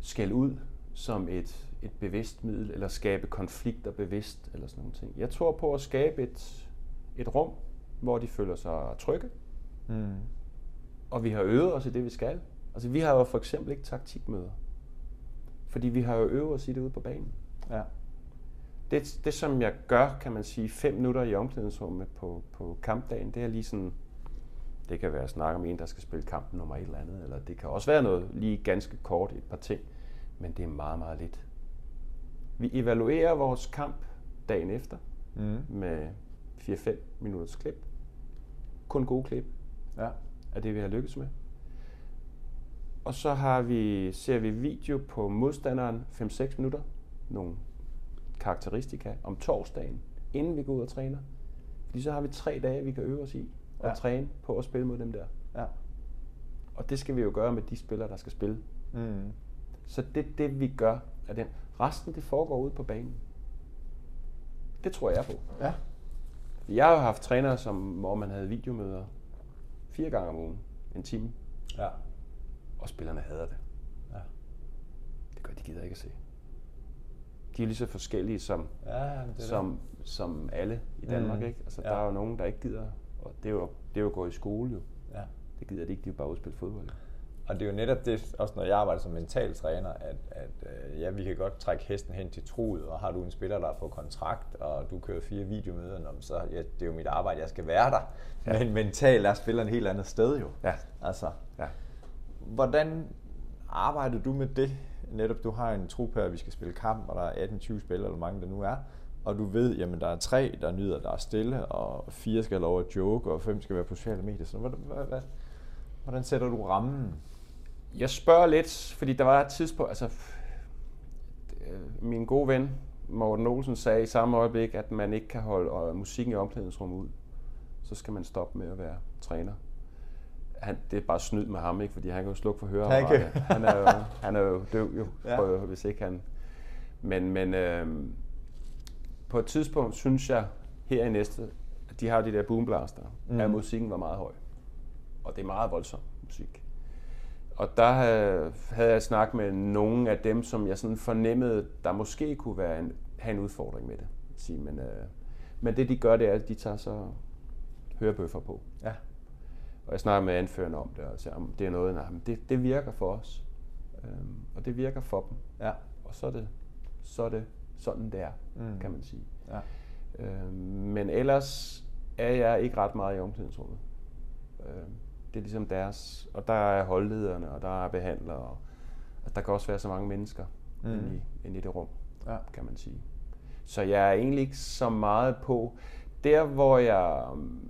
Speaker 3: skæld ud som et, et bevidst middel, eller skabe konflikter bevidst, eller sådan nogle ting. Jeg tror på at skabe et, et rum, hvor de føler sig trygge, mm. og vi har øvet os i det, vi skal. Altså, vi har jo for eksempel ikke taktikmøder, fordi vi har jo øvet os i det ude på banen. Ja. Det, det, som jeg gør, kan man sige, fem minutter i omklædningsrummet på, på kampdagen, det er lige sådan, det kan være at snakke om en, der skal spille kampen nummer et eller andet, eller det kan også være noget lige ganske kort, et par ting, men det er meget, meget lidt. Vi evaluerer vores kamp dagen efter mm. med 4-5 minutters klip. Kun gode klip ja. af det, vi har lykkes med. Og så har vi, ser vi video på modstanderen 5-6 minutter. Nogle karakteristika om torsdagen, inden vi går ud og træner. Fordi så har vi tre dage, vi kan øve os i og ja. træne på at spille mod dem der. Ja. Og det skal vi jo gøre med de spillere, der skal spille. Mm. Så det er det, vi gør af den. Resten, det foregår ude på banen. Det tror jeg på. Ja. Jeg har jo haft trænere, som, hvor man havde videomøder fire gange om ugen, en time. Ja. Og spillerne hader det. Ja. Det gør, de gider ikke at se. De er lige så forskellige som, ja, det som, det. som alle i Danmark. Mm. Ikke? Altså, ja. Der er jo nogen, der ikke gider. Og det er jo, det er jo at gå i skole jo. Ja. Det gider de ikke, de bare udspille fodbold.
Speaker 2: Og det er jo netop det, også når jeg arbejder som mental træner, at, at øh, ja, vi kan godt trække hesten hen til truet, og har du en spiller, der er på kontrakt, og du kører fire videomøder, så ja, det er jo mit arbejde, jeg skal være der. Ja. Men mentalt er spilleren et helt andet sted jo. Ja. Altså, ja. Hvordan arbejder du med det? Netop du har en trup her, at vi skal spille kamp, og der er 18-20 spillere, eller mange der nu er. Og du ved, jamen der er tre, der nyder, der er stille, og fire skal have lov at joke, og fem skal være på sociale medier. Så hvordan, hvordan, hvordan sætter du rammen?
Speaker 3: Jeg spørger lidt, fordi der var et tidspunkt, altså min gode ven Morten Olsen sagde i samme øjeblik, at man ikke kan holde musikken i omklædningsrummet ud. Så skal man stoppe med at være træner. Han, det er bare snyd med ham, ikke? fordi han kan jo slukke for høreapparatet. Han er jo, han er jo døv, jo, ja. for, hvis ikke han... Men, men øh, på et tidspunkt synes jeg, her i næste, at de har de der boomblaster, mm. at musikken var meget høj. Og det er meget voldsom musik. Og der havde jeg snakket med nogle af dem, som jeg sådan fornemmede, der måske kunne være en, have en udfordring med det. Sige, men, øh, men det de gør, det er, at de tager så hørebøffer på. Ja. Og jeg snakker med anførende om det, og siger, om det er noget, nej, men det, det virker for os. Øhm, og det virker for dem. Ja. Og så er det, så er det sådan, det er, mm. kan man sige. Ja. Øhm, men ellers er jeg ikke ret meget i omklædningsrummet. Øhm, det er ligesom deres, og der er holdlederne, og der er behandlere, og og der kan også være så mange mennesker mm. inde, i, inde i det rum, ja. kan man sige. Så jeg er egentlig ikke så meget på, der hvor jeg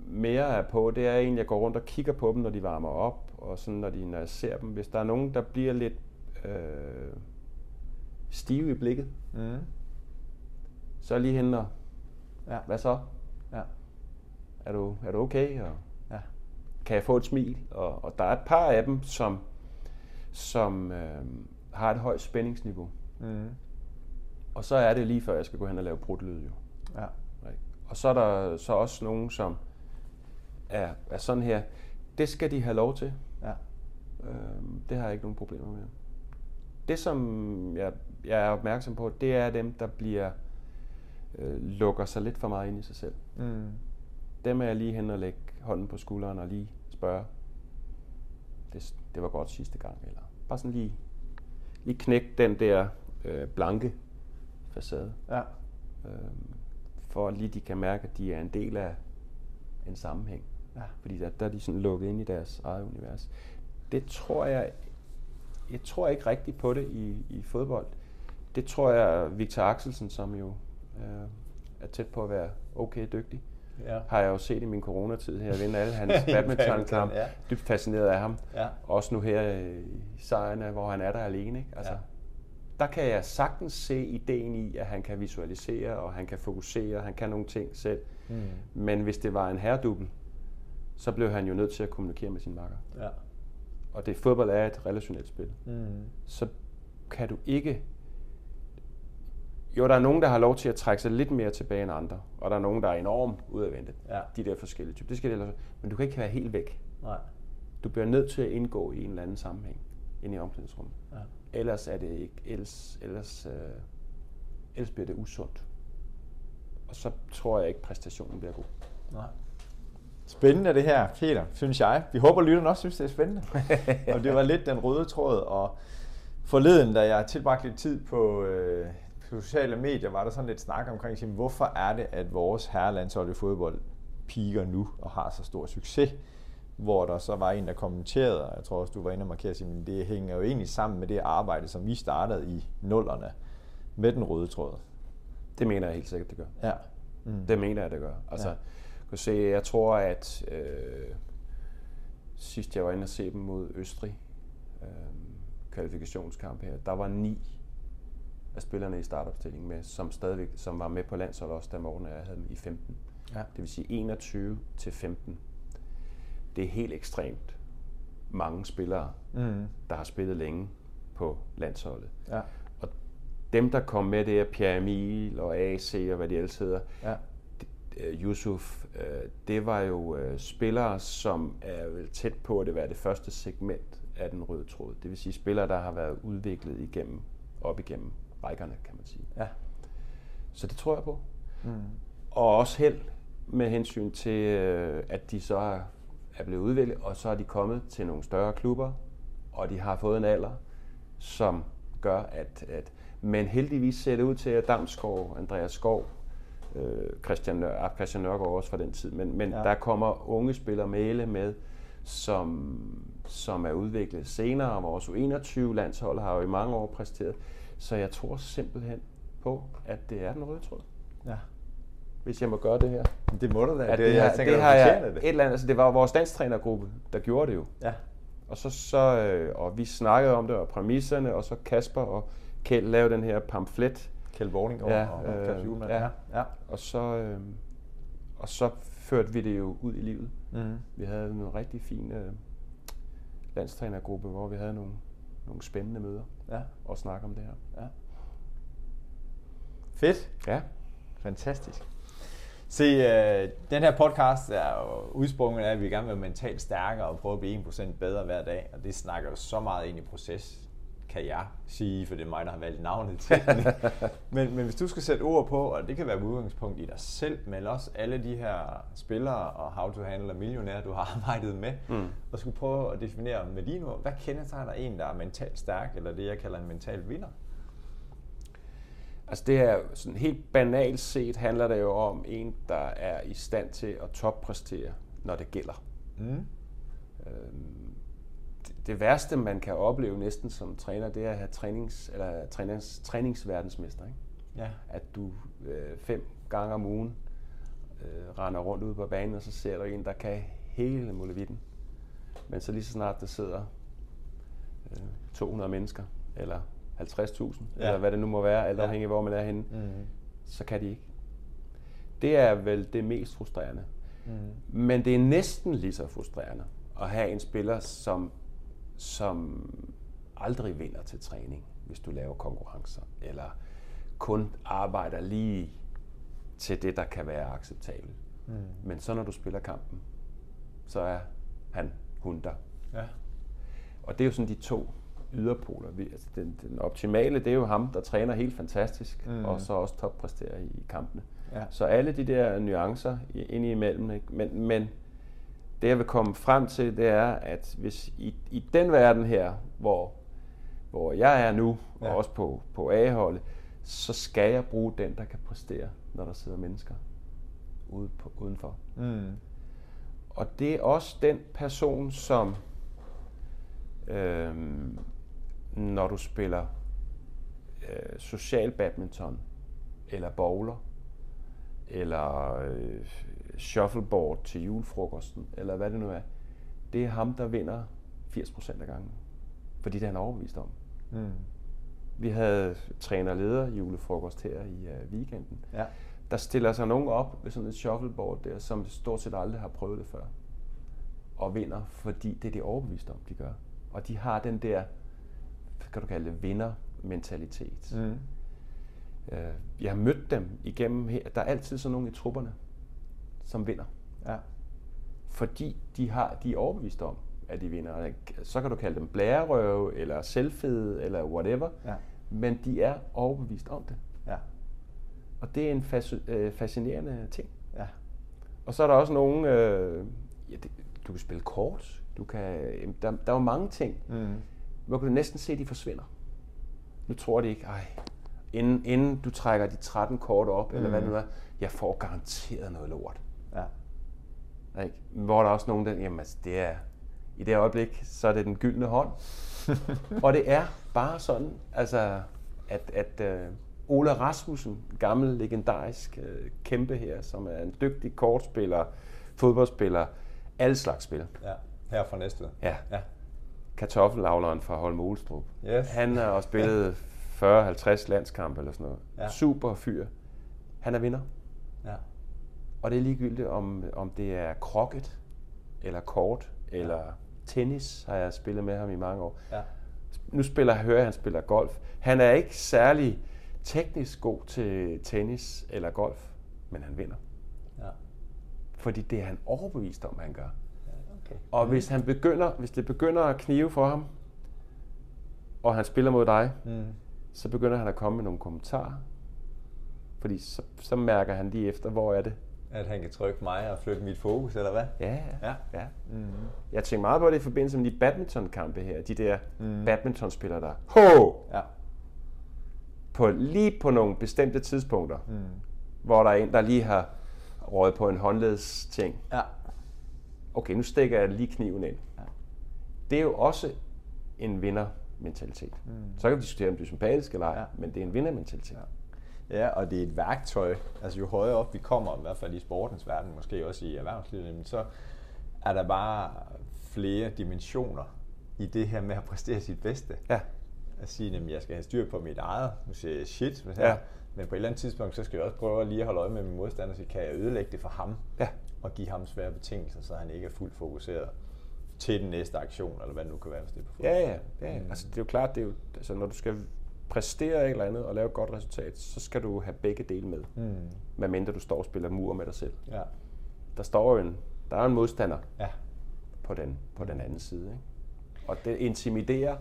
Speaker 3: mere er på, det er egentlig, at jeg går rundt og kigger på dem, når de varmer op, og sådan, når, de, når jeg ser dem. Hvis der er nogen, der bliver lidt øh, stive i blikket, mm. Så lige hen og, ja. hvad så? Ja. Er, du, er du okay? Og, kan jeg få et smil? Og, og der er et par af dem, som, som øh, har et højt spændingsniveau. Mm. Og så er det lige før, jeg skal gå hen og lave brutlyd jo. Ja. Og så er der så også nogen, som er, er sådan her. Det skal de have lov til. Ja. Øhm, det har jeg ikke nogen problemer med. Det, som jeg, jeg er opmærksom på, det er dem, der bliver øh, lukker sig lidt for meget ind i sig selv. Mm. Dem er jeg lige hen og lægge hånden på skulderen og lige spørge, det, det var godt sidste gang, eller bare sådan lige, lige knække den der øh, blanke facade. Ja. Øh, for at lige de kan mærke, at de er en del af en sammenhæng. Ja. Fordi der, der er de sådan lukket ind i deres eget univers. Det tror jeg, jeg tror ikke rigtigt på det i, i fodbold. Det tror jeg, Victor Axelsen, som jo øh, er tæt på at være okay dygtig, ja. har jeg jo set i min coronatid her, vinde alle hans badmintonkamp. ja. Dybt fascineret af ham. Ja. Også nu her i sejrene, hvor han er der alene. Ikke? Altså, ja. Der kan jeg sagtens se ideen i, at han kan visualisere, og han kan fokusere, han kan nogle ting selv. Mm. Men hvis det var en herredubbel, så blev han jo nødt til at kommunikere med sin makker. Ja. og det fodbold er et relationelt spil, mm. så kan du ikke... Jo, der er nogen, der har lov til at trække sig lidt mere tilbage end andre, og der er nogen, der er enormt udadvendte. Ja. De der forskellige typer. Det skal det, men du kan ikke være helt væk. Nej. Du bliver nødt til at indgå i en eller anden sammenhæng ind i omklædningsrummet. Ja. Ellers er det ikke, ellers, ellers, øh, ellers bliver det usundt. Og så tror jeg ikke, præstationen bliver god. Nej.
Speaker 2: Spændende det her, Peter, synes jeg. Vi håber, lytterne også synes, det er spændende. og det var lidt den røde tråd, og forleden, da jeg tilbragte lidt tid på, øh, på sociale medier, var der sådan lidt snak omkring, sige, hvorfor er det, at vores herrelandshold i fodbold piker nu og har så stor succes? Hvor der så var en, der kommenterede, og jeg tror også, du var inde og markere, at det hænger jo egentlig sammen med det arbejde, som vi startede i nullerne med den røde tråd.
Speaker 3: Det mener jeg helt sikkert, det gør. Ja. Mm. Det mener jeg, det gør. Altså, ja. kan se, jeg tror, at øh, sidst jeg var inde og se dem mod Østrig, øh, kvalifikationskamp her, der var ni af spillerne i startopstillingen med, som stadigvæk som var med på landsholdet også, da morgen jeg havde dem i 15. Ja. Det vil sige 21 til 15. Det er helt ekstremt mange spillere, mm. der har spillet længe på landsholdet. Ja. Og dem, der kom med, det er Pierre Emil og AC og hvad de ellers hedder. Ja. Øh, Yusuf, øh, det var jo øh, spillere, som er vel tæt på at det være det første segment af den røde tråd. Det vil sige spillere, der har været udviklet igennem, op igennem rækkerne, kan man sige. Ja. Så det tror jeg på. Mm. Og også held med hensyn til, at de så er blevet udviklet, og så er de kommet til nogle større klubber, og de har fået en alder, som gør, at, at men heldigvis ser det ud til, at Damsgaard, Andreas Skov, øh, Christian, Nør, Christian Nørgaard også fra den tid, men, men ja. der kommer unge spillere male med, som, som er udviklet senere. Vores U21-landshold har jo i mange år præsteret. Så jeg tror simpelthen på, at det er den røde tråd. Ja. Hvis jeg må gøre det her.
Speaker 2: Det må du da.
Speaker 3: det, det, jeg tænker, det har jeg det. Et eller andet, altså det var vores danstrænergruppe, der gjorde det jo. Ja. Og så, så øh, og vi snakkede om det, og præmisserne, og så Kasper og Kjeld lavede den her pamflet.
Speaker 2: Kjeld Vorning ja, og, og
Speaker 3: øh, ja, ja. Og så, øh, og så førte vi det jo ud i livet. Mm. Vi havde en rigtig fin øh, landstrænergruppe, hvor vi havde nogle, nogle spændende møder ja. og snakke om det her. Ja.
Speaker 2: Fedt. Ja. Fantastisk. Se, øh, den her podcast er jo udsprunget af, at vi gerne vil være mentalt stærkere og prøve at blive 1% bedre hver dag. Og det snakker jo så meget ind i proces, kan jeg sige, for det er mig, der har valgt navnet til men, men hvis du skal sætte ord på, og det kan være med udgangspunkt i dig selv, men også alle de her spillere og How to Handle a Millionaire, du har arbejdet med, mm. og skulle prøve at definere med dine ord, hvad kendetegner en, der er mentalt stærk, eller det jeg kalder en mental vinder?
Speaker 3: Altså det er sådan helt banalt set handler det jo om en, der er i stand til at toppræstere, når det gælder. Mm. Øhm, det, værste, man kan opleve næsten som træner, det er at have trænings, eller trænings, træningsverdensmester. Ikke? Ja. At du øh, fem gange om ugen øh, render rundt ude på banen, og så ser du en, der kan hele muligheden. Men så lige så snart der sidder øh, 200 mennesker, eller 50.000, ja. eller hvad det nu må være, alt afhængig af, hvor man er henne, mm. så kan de ikke. Det er vel det mest frustrerende. Mm. Men det er næsten lige så frustrerende at have en spiller, som, som aldrig vinder til træning, hvis du laver konkurrencer, eller kun arbejder lige til det, der kan være acceptabelt. Mm. Men så når du spiller kampen, så er han, hun der. Ja. Og det er jo sådan de to yderpoler. Vi, altså den, den optimale, det er jo ham, der træner helt fantastisk, mm. og så også toppræsterer i, i kampene. Ja. Så alle de der nuancer ind imellem, ikke? Men, men det jeg vil komme frem til, det er, at hvis i, i den verden her, hvor, hvor jeg er nu, ja. og også på, på A-holdet, så skal jeg bruge den, der kan præstere, når der sidder mennesker ude på, udenfor. Mm. Og det er også den person, som øhm, når du spiller øh, social badminton, eller bowler, eller øh, shuffleboard til julefrokosten, eller hvad det nu er, det er ham, der vinder 80% af gangen. Fordi det er han overbevist om. Mm. Vi havde træner-leder julefrokost her i uh, weekenden. Ja. Der stiller sig nogen op ved sådan et shuffleboard der, som stort set aldrig har prøvet det før. Og vinder, fordi det er det overbevist om, de gør. Og de har den der, hvad kan du kalde det, vindermentalitet. Mm. Øh, jeg har mødt dem igennem her. Der er altid sådan nogle i trupperne, som vinder. Ja. Fordi de, har, de er overbevist om, at de vinder. Så kan du kalde dem blærerøve, eller selvfede, eller whatever. Ja. Men de er overbevist om det. Ja. Og det er en øh, fascinerende ting. Ja. Og så er der også nogle, øh, ja, det, du kan spille kort, du kan, der, der er mange ting, mm. hvor du næsten se, at de forsvinder. Nu tror de ikke, ej, inden, inden du trækker de 13 kort op, mm. eller hvad det nu er, jeg får garanteret noget lort. Ja. Ikke? Hvor der er også nogen, der, jamen altså, det er, i det øjeblik, så er det den gyldne hånd. og det er bare sådan, altså, at, at uh, Ola Rasmussen, gammel legendarisk uh, kæmpe her, som er en dygtig kortspiller, fodboldspiller, alle slags spil.
Speaker 2: Ja, her fra næste.
Speaker 3: Ja. ja. Kartoffelavleren fra Holm Olstrup. Yes. Han har også spillet 40-50 landskampe eller sådan noget. Ja. Super fyr. Han er vinder. Ja. Og det er ligegyldigt, om, om det er krokket, eller kort, eller ja. tennis, har jeg spillet med ham i mange år. Ja. Nu spiller, hører jeg, han spiller golf. Han er ikke særlig teknisk god til tennis eller golf, men han vinder. Ja. Fordi det er han overbevist om, han gør. Ja, okay. Og hvis, han begynder, hvis det begynder at knive for ham, og han spiller mod dig, mm. så begynder han at komme med nogle kommentarer. Fordi så, så mærker han lige efter, hvor er det,
Speaker 2: at han kan trykke mig og flytte mit fokus, eller hvad?
Speaker 3: Ja, ja. ja. Mm-hmm. Jeg tænker meget på det i forbindelse med de badmintonkampe her. De der mm. badmintonspillere, der ho! Ja. På, lige på nogle bestemte tidspunkter, mm. hvor der er en, der lige har røget på en håndleds ting. Ja. Okay, nu stikker jeg lige kniven ind. Ja. Det er jo også en vindermentalitet. Mm. Så kan vi diskutere, om du er sympatisk eller ej, ja. men det er en vindermentalitet. Ja.
Speaker 2: Ja, og det er et værktøj. Altså jo højere op vi kommer, i hvert fald i sportens verden, måske også i erhvervslivet, så er der bare flere dimensioner i det her med at præstere sit bedste. Ja. At sige, at jeg skal have styr på mit eget. Nu siger jeg shit, men, ja. men på et eller andet tidspunkt, så skal jeg også prøve at lige at holde øje med min modstander, så kan jeg ødelægge det for ham. Ja. Og give ham svære betingelser, så han ikke er fuldt fokuseret til den næste aktion, eller hvad det nu kan være, hvis det er på
Speaker 3: Ja, ja. ja. Mm. Altså, det er jo klart, det er jo, altså, når du skal præstere et eller andet og lave et godt resultat, så skal du have begge dele med. Mm. Medmindre du står og spiller mur med dig selv. Ja. Der står jo en, der er en modstander ja. på, den, på den anden side. Ikke? Og det intimiderer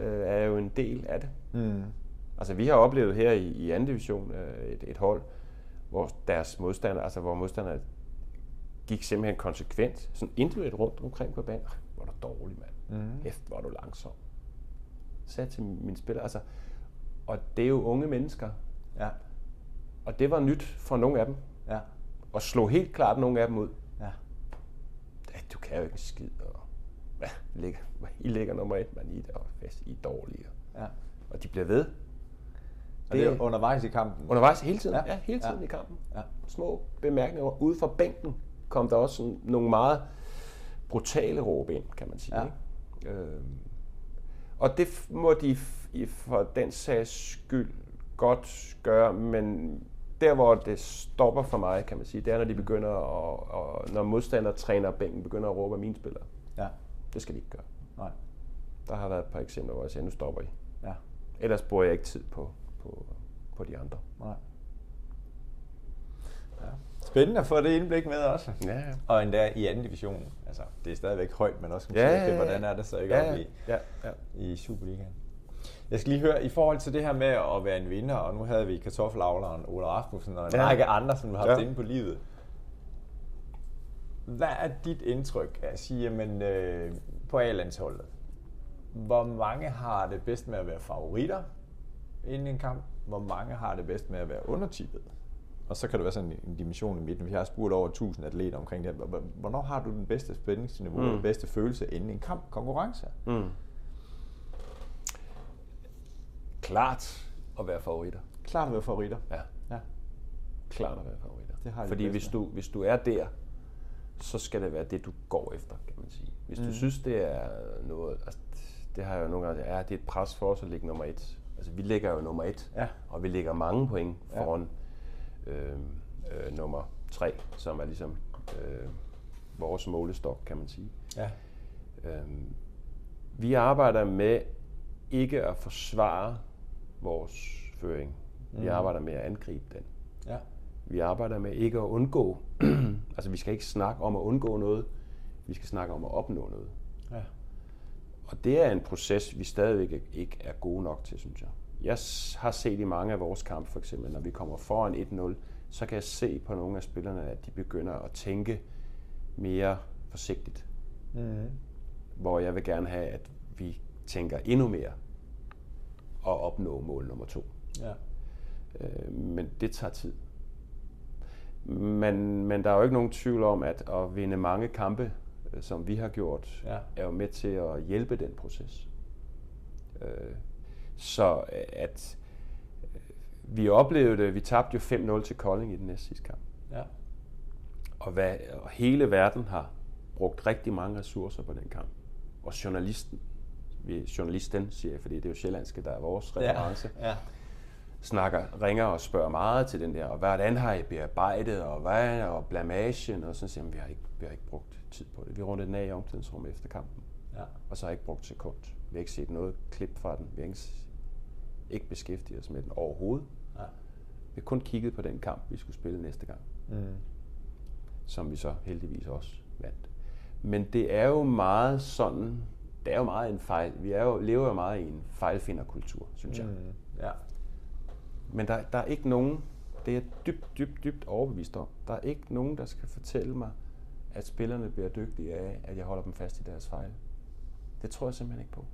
Speaker 3: øh, er jo en del af det. Mm. Altså vi har oplevet her i, i anden division øh, et, et hold, hvor deres modstander, altså hvor modstanderne gik simpelthen konsekvent, sådan individuelt rundt omkring på banen. Hvor er du dårlig, mand. Mm. Efter, hvor er du langsom sagde til mine spillere. Altså, og det er jo unge mennesker. Ja. Og det var nyt for nogle af dem. Ja. Og slå helt klart nogle af dem ud. Ja. Du kan jo ikke skid. Og, ja, ligger, I ligger nummer et, men I er, fast, I er dårlige. Ja. Og de bliver ved.
Speaker 2: Og det er undervejs i kampen?
Speaker 3: Undervejs hele tiden, ja, ja hele tiden ja. i kampen. Ja. Små bemærkninger. Ude fra bænken kom der også sådan nogle meget brutale råb ind, kan man sige. Ja. Ikke? Øhm, og det må de for den sags skyld godt gøre, men der hvor det stopper for mig, kan man sige, det er når de begynder at, og når modstander træner bænken begynder at råbe af mine spillere. Ja. Det skal de ikke gøre. Nej. Der har været et par eksempler, hvor jeg siger, nu stopper I. Ja. Ellers bruger jeg ikke tid på, på, på de andre. Nej.
Speaker 2: Spændende at få det indblik med også. Ja, ja. Og endda i anden division. Altså, det er stadigvæk højt, men også ja, ja, ja. hvordan er det så ikke ja, ja. op i, ja, ja. i Superligaen. Jeg skal lige høre, i forhold til det her med at være en vinder, og nu havde vi kartoffelavleren Ola Rasmussen og en ja. række andre, som du har haft ja. inde på livet. Hvad er dit indtryk af at sige, jamen, øh, på A-landsholdet? Hvor mange har det bedst med at være favoritter inden en kamp? Hvor mange har det bedst med at være undertippet? Og så kan det være sådan en dimension i midten. Vi har spurgt over 1000 atleter omkring det her. Hvornår har du den bedste spændingsniveau, mm. den bedste følelse inden en kamp, konkurrence? Mm.
Speaker 3: Klart at være favoritter.
Speaker 2: Klart at være favoritter?
Speaker 3: Ja. ja. Klart at være favoritter. Det har Fordi hvis du, hvis du er der, så skal det være det, du går efter, kan man sige. Hvis mm. du synes, det er noget... Altså, det har jeg jo nogle gange ja, det er et pres for os at ligge nummer et. Altså, vi ligger jo nummer et, ja. og vi ligger mange point foran ja øh, øh, nummer tre, som er ligesom øh, vores målestok, kan man sige. Ja. Øh, Vi arbejder med ikke at forsvare vores føring. Vi
Speaker 2: Mm.
Speaker 3: arbejder med at angribe den.
Speaker 2: Ja.
Speaker 3: Vi arbejder med ikke at undgå. altså vi skal ikke snakke om at undgå noget. Vi skal snakke om at opnå noget.
Speaker 2: Ja.
Speaker 3: Og det er en proces, vi stadigvæk ikke- ikke er gode nok til, synes jeg. Jeg har set i mange af vores kampe, for eksempel, når vi kommer foran 1-0, så kan jeg se på nogle af spillerne, at de begynder at tænke mere forsigtigt.
Speaker 2: Mm.
Speaker 3: Hvor jeg vil gerne have, at vi tænker endnu mere og opnå mål nummer to.
Speaker 2: Ja.
Speaker 3: Øh, men det tager tid. Men, men der er jo ikke nogen tvivl om, at at vinde mange kampe, øh, som vi har gjort,
Speaker 2: Ja.
Speaker 3: er jo med til at hjælpe den proces. Øh, så øh, at øh, vi oplevede, vi tabte jo 5-0 til Kolding i den næste sidste kamp.
Speaker 2: Ja.
Speaker 3: Og, hvad, og hele verden har brugt rigtig mange ressourcer på den kamp. Og journalisten, vi, journalisten siger jeg, fordi det er jo sjællandske, der er vores reference,
Speaker 2: Ja.
Speaker 3: snakker, ringer og spørger meget til den der, og hvordan har I bearbejdet, og hvad, og blamagen, og så siger vi har ikke, vi har ikke brugt tid på det. Vi rundede den af i omklædningsrummet efter kampen,
Speaker 2: Ja.
Speaker 3: og så har jeg ikke brugt sekund. Vi har ikke set noget klip fra den. Vi har ikke, ikke beskæftiget os med den overhovedet.
Speaker 2: Ja.
Speaker 3: Vi har kun kigget på den kamp, vi skulle spille næste gang,
Speaker 2: Mm.
Speaker 3: som vi så heldigvis også vandt. Men det er jo meget sådan, det er jo meget en fejl. Vi er jo, lever jo meget i en fejlfinderkultur, synes jeg.
Speaker 2: Mm. Ja.
Speaker 3: Men der, der er ikke nogen, det er jeg dybt, dybt, dybt overbevist om, der er ikke nogen, der skal fortælle mig, at spillerne bliver dygtige af, at jeg holder dem fast i deres fejl. Det tror jeg simpelthen ikke på.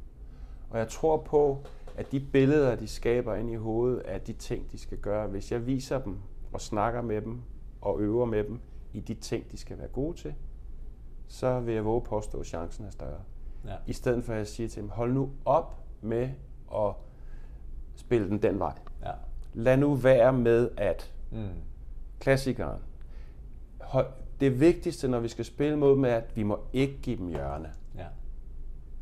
Speaker 3: Og jeg tror på, at de billeder, de skaber ind i hovedet, af de ting, de skal gøre, hvis jeg viser dem og snakker med dem og øver med dem i de ting, de skal være gode til, så vil jeg våge påstå, at chancen er større.
Speaker 2: Ja.
Speaker 3: I stedet for at jeg siger til dem, hold nu op med at spille den den vej.
Speaker 2: Ja.
Speaker 3: Lad nu være med at
Speaker 2: Mm.
Speaker 3: klassikeren. Det vigtigste, når vi skal spille mod dem, er, at vi må ikke give dem hjørne.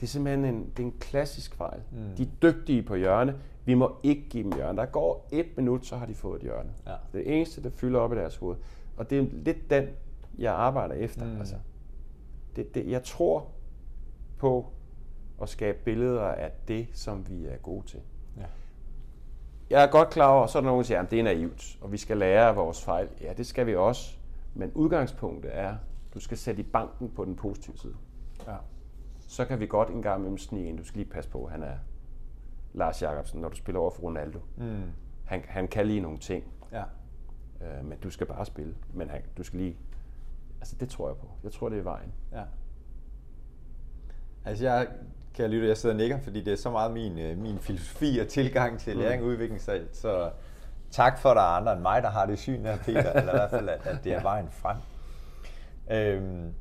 Speaker 3: Det er simpelthen en, det er en klassisk fejl.
Speaker 2: Mm.
Speaker 3: De er dygtige på hjørne. Vi må ikke give dem hjørne. Der går et minut, så har de fået et hjørne.
Speaker 2: Ja.
Speaker 3: Det eneste, der fylder op i deres hoved. Og det er lidt den, jeg arbejder efter.
Speaker 2: Mm.
Speaker 3: Altså, det, det, jeg tror på at skabe billeder af det, som vi er gode til.
Speaker 2: Ja.
Speaker 3: Jeg er godt klar over, så er der nogen, der siger, at det er naivt, og vi skal lære af vores fejl. Ja, det skal vi også. Men udgangspunktet er, at du skal sætte i banken på den positive side.
Speaker 2: Ja.
Speaker 3: Så kan vi godt en gang imellem snige ind. Du skal lige passe på, han er Lars Jakobsen, når du spiller over for Ronaldo.
Speaker 2: Mm.
Speaker 3: Han, han kan lige nogle ting,
Speaker 2: Ja.
Speaker 3: øh, men du skal bare spille. Men han, du skal lige... Altså, det tror jeg på. Jeg tror, det er vejen.
Speaker 2: Ja. Altså jeg kan lytte, jeg sidder og nikker, fordi det er så meget min, øh, min filosofi og tilgang til læring og udvikling, så, så tak for, at der er andre end mig, der har det syn her, Peter, eller i hvert fald, at, at det er vejen frem. Øhm,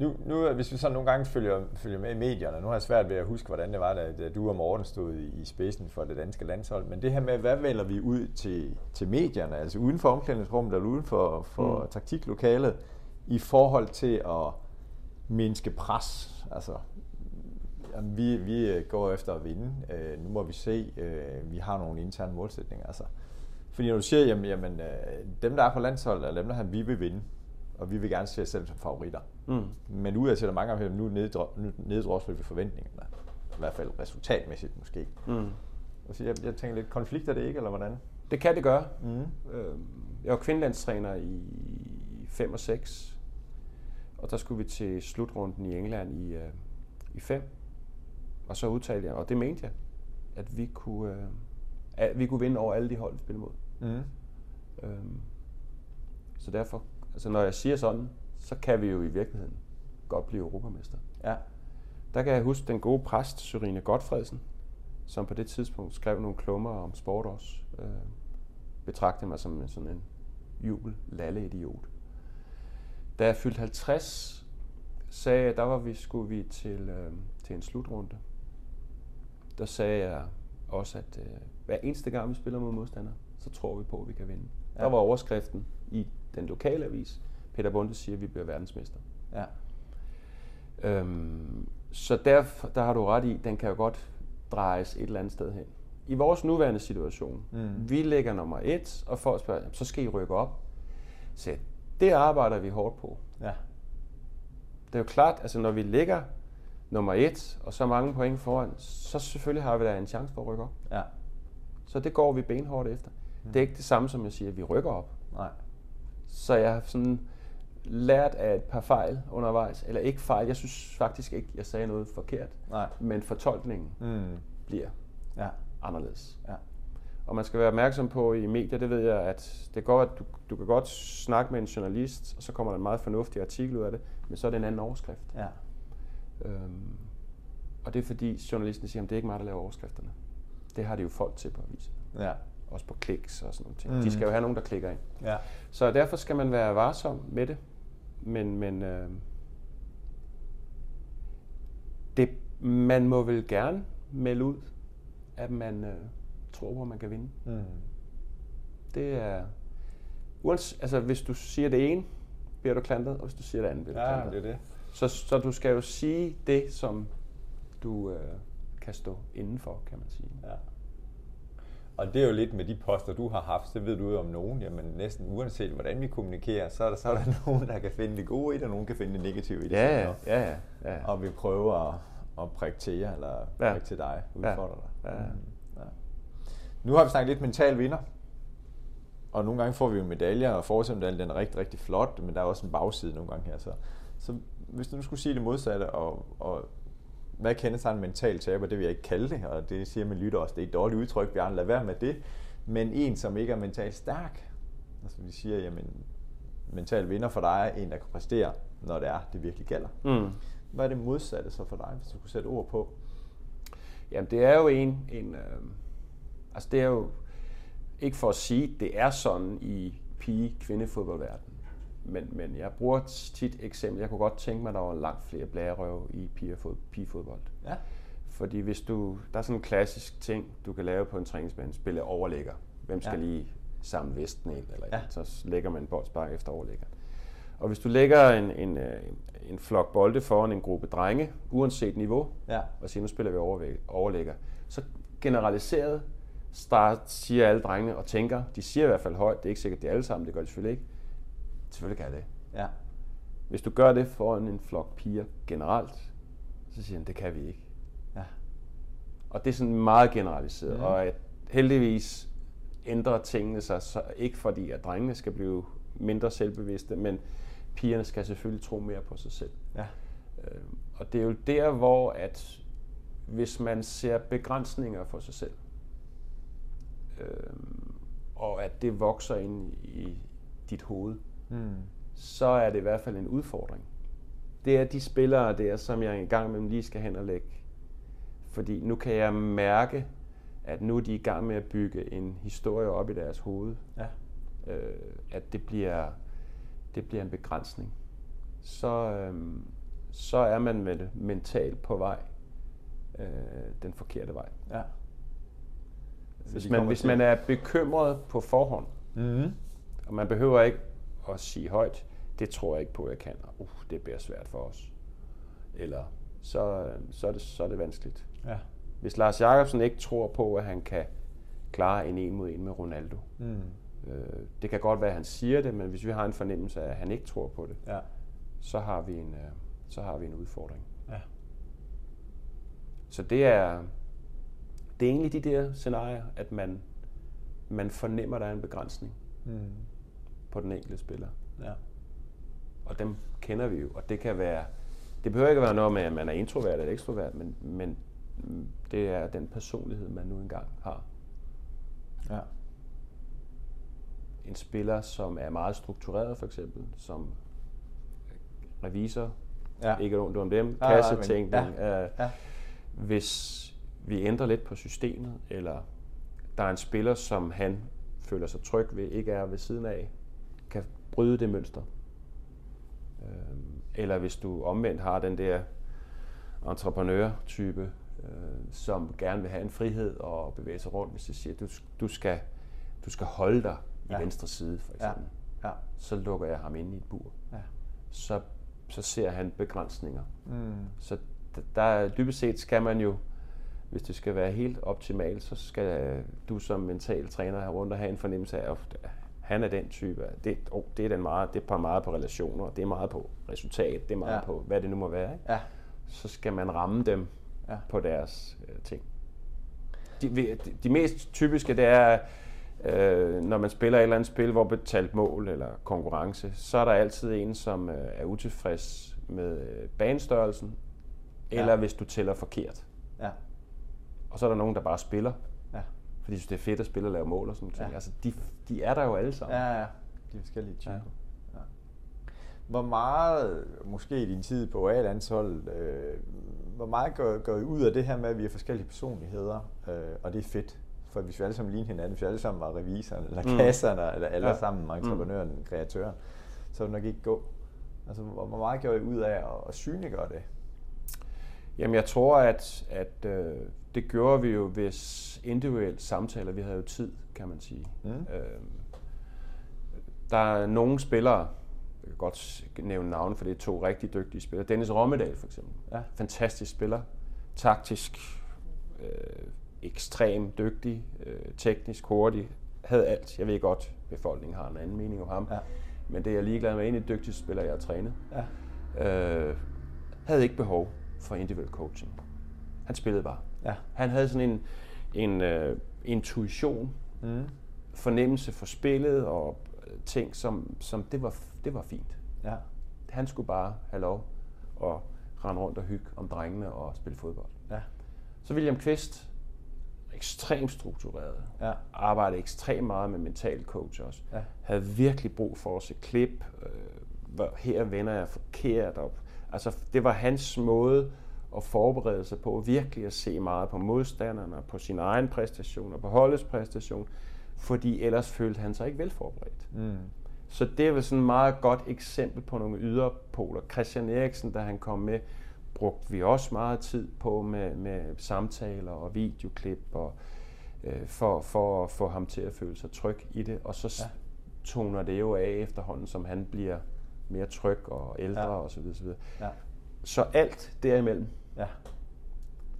Speaker 2: nu, nu, hvis vi så nogle gange følger, følger med i medierne, nu har jeg svært ved at huske, hvordan det var, da, da du og Morten stod i, i spidsen for det danske landshold, men det her med, hvad vælger vi ud til, til medierne, altså uden for omklædningsrummet eller uden for, for mm. taktiklokalet, i forhold til at mindske pres, altså Jamen, vi, vi øh, går efter at vinde. Øh, nu må vi se. Øh, vi har nogle interne målsætninger. Altså. Fordi når du siger, jamen, jamen øh, dem der er på landsholdet, er dem der har, vi vil vinde. Og vi vil gerne se os selv som favoritter.
Speaker 3: Mm.
Speaker 2: Men udad til, at mange af dem nu neddro- nu neddrosler vi forventningerne. I hvert fald resultatmæssigt måske.
Speaker 3: Mm.
Speaker 2: Så jeg, jeg tænker lidt, konflikt er det ikke, eller hvordan?
Speaker 3: Det kan det gøre.
Speaker 2: Mm.
Speaker 3: Øh, Jeg var kvindelandstræner i 5 og 6, og der skulle vi til slutrunden i England i, øh, i 5. Og så udtalte jeg, og det mente jeg, at vi kunne, øh, at vi kunne vinde over alle de hold, vi spillede mod.
Speaker 2: Mm.
Speaker 3: Øhm, så derfor, altså når jeg siger sådan, så kan vi jo i virkeligheden godt blive europamester.
Speaker 2: Ja.
Speaker 3: Der kan jeg huske den gode præst, Sørine Godfredsen, som på det tidspunkt skrev nogle klummer om sport også. Øh, betragtede mig som en- sådan en jubel lalle idiot. Da jeg fyldte 50, sagde jeg, der var vi, skulle vi til, øh, til en slutrunde. Der sagde jeg også, at øh, hver eneste gang vi spiller mod modstandere, så tror vi på, at vi kan vinde. Ja. Der var overskriften i den lokale avis. Peter Bunde siger, at vi bliver verdensmester.
Speaker 2: Ja.
Speaker 3: Øhm, så der, der har du ret i, den kan jo godt drejes et eller andet sted hen. I vores nuværende situation,
Speaker 2: Mm.
Speaker 3: vi ligger nummer et, og folk spørger, "Jamen, så skal I rykke op. Så det arbejder vi hårdt på.
Speaker 2: Ja.
Speaker 3: Det er jo klart, altså når vi ligger nummer et, og så mange point foran, så selvfølgelig har vi da en chance for at rykke op.
Speaker 2: Ja.
Speaker 3: Så det går vi benhårdt efter. Mm. Det er ikke det samme som jeg siger, at vi rykker op.
Speaker 2: Nej.
Speaker 3: Så jeg har sådan lært af et par fejl undervejs, eller ikke fejl, jeg synes faktisk ikke, jeg sagde noget forkert,
Speaker 2: Nej.
Speaker 3: men fortolkningen
Speaker 2: Mm.
Speaker 3: bliver
Speaker 2: Ja.
Speaker 3: anderledes.
Speaker 2: Ja.
Speaker 3: Og man skal være opmærksom på i medier, det ved jeg, at det går, at du, du kan godt snakke med en journalist, og så kommer der en meget fornuftig artikel ud af det, men så er det en anden overskrift.
Speaker 2: Ja.
Speaker 3: Øhm, og det er fordi journalisten siger, at det er ikke mig, der laver overskrifterne. Det har de jo folk til på avisen.
Speaker 2: Ja.
Speaker 3: Også på kliks og sådan noget. ting.
Speaker 2: Mm.
Speaker 3: De skal jo have nogen, der klikker ind.
Speaker 2: Ja.
Speaker 3: Så derfor skal man være varsom med det. Men, men øh, det, man må vel gerne melde ud, at man øh, tror på, at man kan vinde.
Speaker 2: Mm.
Speaker 3: Det er... Uans, altså, hvis du siger det ene, bliver du klantet, og hvis du siger det andet, bliver du
Speaker 2: Ja,
Speaker 3: klantet.
Speaker 2: det er det.
Speaker 3: Så, så du skal jo sige det, som du øh, kan stå indenfor, kan man sige.
Speaker 2: Ja. Og det er jo lidt med de poster, du har haft, så ved du jo om nogen, jamen næsten uanset hvordan vi kommunikerer, så er der, så er der nogen, der kan finde det gode i det, og nogen kan finde det negative i det.
Speaker 3: Ja, ja, ja, ja. ja.
Speaker 2: Og vi prøver at, at prikke til jer, eller
Speaker 3: Ja.
Speaker 2: prikke til dig,
Speaker 3: Ja.
Speaker 2: udfordre dig.
Speaker 3: Ja.
Speaker 2: Mm. Ja. Nu har vi snakket lidt mental vinder, og nogle gange får vi jo medaljer, og forsøgsmedaljen den er rigtig, rigtig flot, men der er også en bagside nogle gange her. Så, så hvis du nu skulle sige det modsatte, og, og hvad kendetegner en mental taber, det vil jeg ikke kalde det, og det siger min lytter også, det er et dårligt udtryk, Bjørn, lad være med det. Men en, som ikke er mentalt stærk, altså vi siger, jamen, mental vinder for dig er en, der kan præstere, når det er, det virkelig gælder.
Speaker 3: Mm.
Speaker 2: Hvad er det modsatte så for dig, hvis du kunne sætte ord på?
Speaker 3: Jamen, det er jo en... en øh, altså, det er jo... Ikke for at sige, det er sådan i pige-kvindefodboldverdenen. Men, men jeg bruger tit eksempel. Jeg kunne godt tænke mig, at der var langt flere blærerøve i pigefod- pigefodbold.
Speaker 2: Ja.
Speaker 3: Fordi hvis du... Der er sådan en klassisk ting, du kan lave på en træningsbane. Spille overlægger. Hvem skal
Speaker 2: Ja.
Speaker 3: lige samle vesten ind? Eller
Speaker 2: Ja.
Speaker 3: Så lægger man en boldspark efter overlæggeren. Og hvis du lægger en, en, øh, en flok bolde foran en gruppe drenge, uanset niveau,
Speaker 2: Ja.
Speaker 3: og siger, nu spiller vi overvæg- overlægger. Så generaliseret start, siger alle drengene og tænker, de siger i hvert fald højt, det er ikke sikkert, det er alle sammen, det gør de selvfølgelig ikke. Selvfølgelig kan jeg det.
Speaker 2: Ja.
Speaker 3: Hvis du gør det foran en flok piger generelt, så siger han, det kan vi ikke.
Speaker 2: Ja.
Speaker 3: Og det er sådan meget generaliseret, mm. og at heldigvis ændrer tingene sig, så ikke fordi, at drengene skal blive mindre selvbevidste, men pigerne skal selvfølgelig tro mere på sig selv.
Speaker 2: Ja.
Speaker 3: Øh, og det er jo der, hvor at hvis man ser begrænsninger for sig selv, øh, og at det vokser ind i dit hoved,
Speaker 2: Mm.
Speaker 3: så er det i hvert fald en udfordring. Det er de spillere der, som jeg engang med lige skal hen og lægge. Fordi nu kan jeg mærke, at nu er de i gang med at bygge en historie op i deres hoved.
Speaker 2: Ja.
Speaker 3: Øh, at det bliver, det bliver en begrænsning. Så, øhm, så er man med det mentalt på vej øh, den forkerte vej.
Speaker 2: Ja.
Speaker 3: Hvis man, hvis man er bekymret på forhånd,
Speaker 2: Mm.
Speaker 3: og man behøver ikke at sige højt, det tror jeg ikke på, jeg kan. Uh, det bliver svært for os. Eller så, så, er det, så er det vanskeligt.
Speaker 2: Ja.
Speaker 3: Hvis Lars Jakobsen ikke tror på, at han kan klare en en mod en med Ronaldo,
Speaker 2: Mm.
Speaker 3: øh, det kan godt være, at han siger det, men hvis vi har en fornemmelse af, at han ikke tror på det,
Speaker 2: Ja.
Speaker 3: så har vi en, øh, så har vi en udfordring.
Speaker 2: Ja.
Speaker 3: Så det er, det er egentlig de der scenarier, at man, man fornemmer, at der er en begrænsning
Speaker 2: Mm.
Speaker 3: På den enkelte spiller.
Speaker 2: Ja.
Speaker 3: Og dem kender vi jo, og det kan være, det behøver ikke at være noget med, at man er introvert eller ekstrovert, men, men det er den personlighed, man nu engang har.
Speaker 2: Ja.
Speaker 3: En spiller, som er meget struktureret for eksempel, som revisor,
Speaker 2: Ja.
Speaker 3: ikke ondt om dem,
Speaker 2: men-
Speaker 3: kassetænkning.
Speaker 2: ja,
Speaker 3: øh,
Speaker 2: ja.
Speaker 3: Hvis vi ændrer lidt på systemet, eller der er en spiller, som han føler sig tryg ved, ikke er ved siden af, bryde det mønster. Øhm, Eller hvis du omvendt har den der entreprenør-type, øh, som gerne vil have en frihed og bevæge sig rundt, hvis du siger, du, du, skal, du skal holde dig i
Speaker 2: Ja.
Speaker 3: venstre side, for
Speaker 2: Ja.
Speaker 3: eksempel.
Speaker 2: Ja.
Speaker 3: Så lukker jeg ham inde i et bur.
Speaker 2: Ja.
Speaker 3: Så, så ser han begrænsninger.
Speaker 2: Mm.
Speaker 3: Så der er dybest set skal man jo, hvis det skal være helt optimalt, så skal du som mental træner have rundt og have en fornemmelse af, at han er den type. Det, oh, det er den meget, det er meget på relationer, det er meget på resultat, det er meget
Speaker 2: ja.
Speaker 3: på, hvad det nu må være. Ikke?
Speaker 2: Ja.
Speaker 3: så skal man ramme dem ja. på deres øh, ting. De, de, de mest typiske, det er, øh, når man spiller et eller andet spil, hvor betalt mål eller konkurrence, så er der altid en, som øh, er utilfreds med øh, banestørrelsen, eller ja. hvis du tæller forkert. Ja. Og så er der nogen, der bare spiller, ja. Fordi de synes, det er fedt at spille og lave mål og sådan noget. Ja. Altså, de, de er der jo alle sammen.
Speaker 2: Ja, ja. De forskellige typer. Ja. Ja. Hvor meget, måske i din tid på A-landshold, øh, hvor meget går, går I ud af det her med, at vi er forskellige personligheder, øh, og det er fedt? For hvis vi alle sammen ligner hinanden, hvis vi alle sammen var revisoren, eller mm. kasserne, eller alle ja. sammen entreprenøren, mm. kreatøren, så ville det nok ikke gå. Altså, hvor meget gør I ud af at, at synliggøre det?
Speaker 3: Jamen, jeg tror, at, at øh, det gjorde vi jo, hvis individuelle samtaler, vi havde jo tid, kan man sige. Mm. Øh, der er nogle spillere, jeg kan godt nævne navne, for det er to rigtig dygtige spillere. Dennis Rommedal for eksempel. Ja. Fantastisk spiller. Taktisk, øh, ekstremt dygtig, øh, teknisk hurtig. Havde alt. Jeg ved godt, befolkningen har en anden mening om ham. Ja. Men det er jeg ligeglad med. En af de dygtigste spillere, jeg har trænet. Ja. Øh, havde ikke behov for individuel coaching. Han spillede bare. Ja. Han havde sådan en, en uh, intuition, mm. fornemmelse for spillet og ting, som, som det, var, det var fint. Ja. Han skulle bare have lov at rende rundt og hygge om drengene og spille fodbold. Ja. Så William Kvist, ekstremt struktureret, ja. arbejdede ekstremt meget med mental coach også. Ja. Havde virkelig brug for at se klip, øh, her vender jeg forkert op. Altså, det var hans måde at forberede sig på, virkelig at se meget på modstanderne, på sin egen præstation og på holdets præstation, fordi ellers følte han sig ikke velforberedt. Mm. Så det er vel sådan et meget godt eksempel på nogle yderpoler. Christian Eriksen, da han kom med, brugte vi også meget tid på med, med samtaler og videoklip og, øh, for, for at få ham til at føle sig tryg i det. Og så ja. toner det jo af efterhånden, som han bliver mere tryg og ældre ja. og så videre. Så, videre. Ja. så alt derimellem. Ja.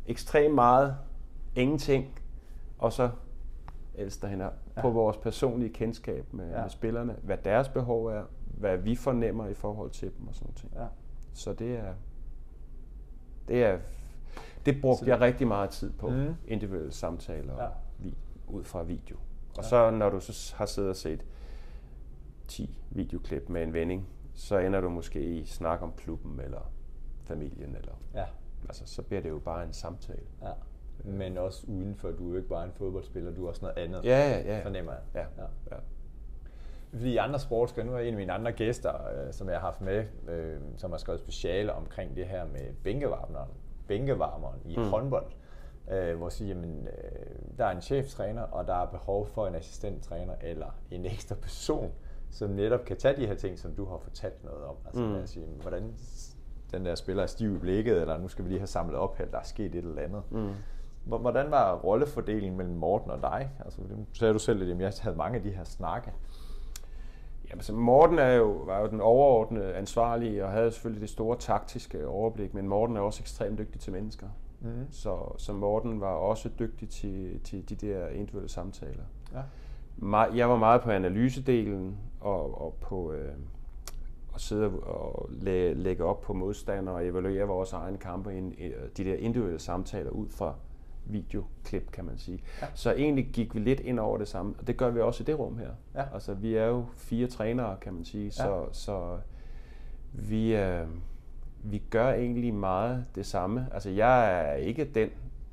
Speaker 3: Ekstremt meget, ingenting, og så ældst derhen ja. på vores personlige kendskab med, ja. med spillerne, hvad deres behov er, hvad vi fornemmer i forhold til dem og sådan noget. Ja. Så det er, det er, det brugte jeg rigtig meget tid på, mm. individuelle samtaler ja. vi, ud fra video. Og ja. så når du så har siddet og set 10 videoklip med en vending, så ender du måske i snak om klubben eller familien. Eller, ja. Altså, så bliver det jo bare en samtale. Ja.
Speaker 2: Men også uden for, du er jo ikke bare en fodboldspiller, du er også noget andet,
Speaker 3: ja, ja, ja.
Speaker 2: fornemmer jeg.
Speaker 3: Ja. Ja. Ja.
Speaker 2: Fordi andre sportsgrene, nu er en af mine andre gæster, øh, som jeg har haft med, øh, som har skrevet speciale omkring det her med bænkevarmeren, bænkevarmeren i mm. håndbold, øh, hvor siger, jamen, øh, der er en cheftræner, og der er behov for en assistenttræner eller en ekstra person, som netop kan tage de her ting, som du har fortalt noget om. Altså mm. at sige, hvordan den der spiller er stiv i blikket, eller nu skal vi lige have samlet op her, der er sket et eller andet. Mm. Hvordan var rollefordelingen mellem Morten og dig? Altså, nu sagde du selv, at jeg havde mange af de her snakke.
Speaker 3: Jamen, så Morten er jo, var jo den overordnede ansvarlige, og havde selvfølgelig det store taktiske overblik, men Morten er også ekstremt dygtig til mennesker. Mm. Så, så Morten var også dygtig til, til de der individuelle samtaler. Ja jeg var meget på analysedelen og, og på øh, at sidde og læ- lægge op på modstandere og evaluere vores egne kampe, ind, de der individuelle samtaler ud fra videoklip, kan man sige. Ja. Så egentlig gik vi lidt ind over det samme, og det gør vi også i det rum her. Ja. Altså, vi er jo fire trænere, kan man sige, så, ja. så vi, øh, vi gør egentlig meget det samme. Altså, jeg er ikke den,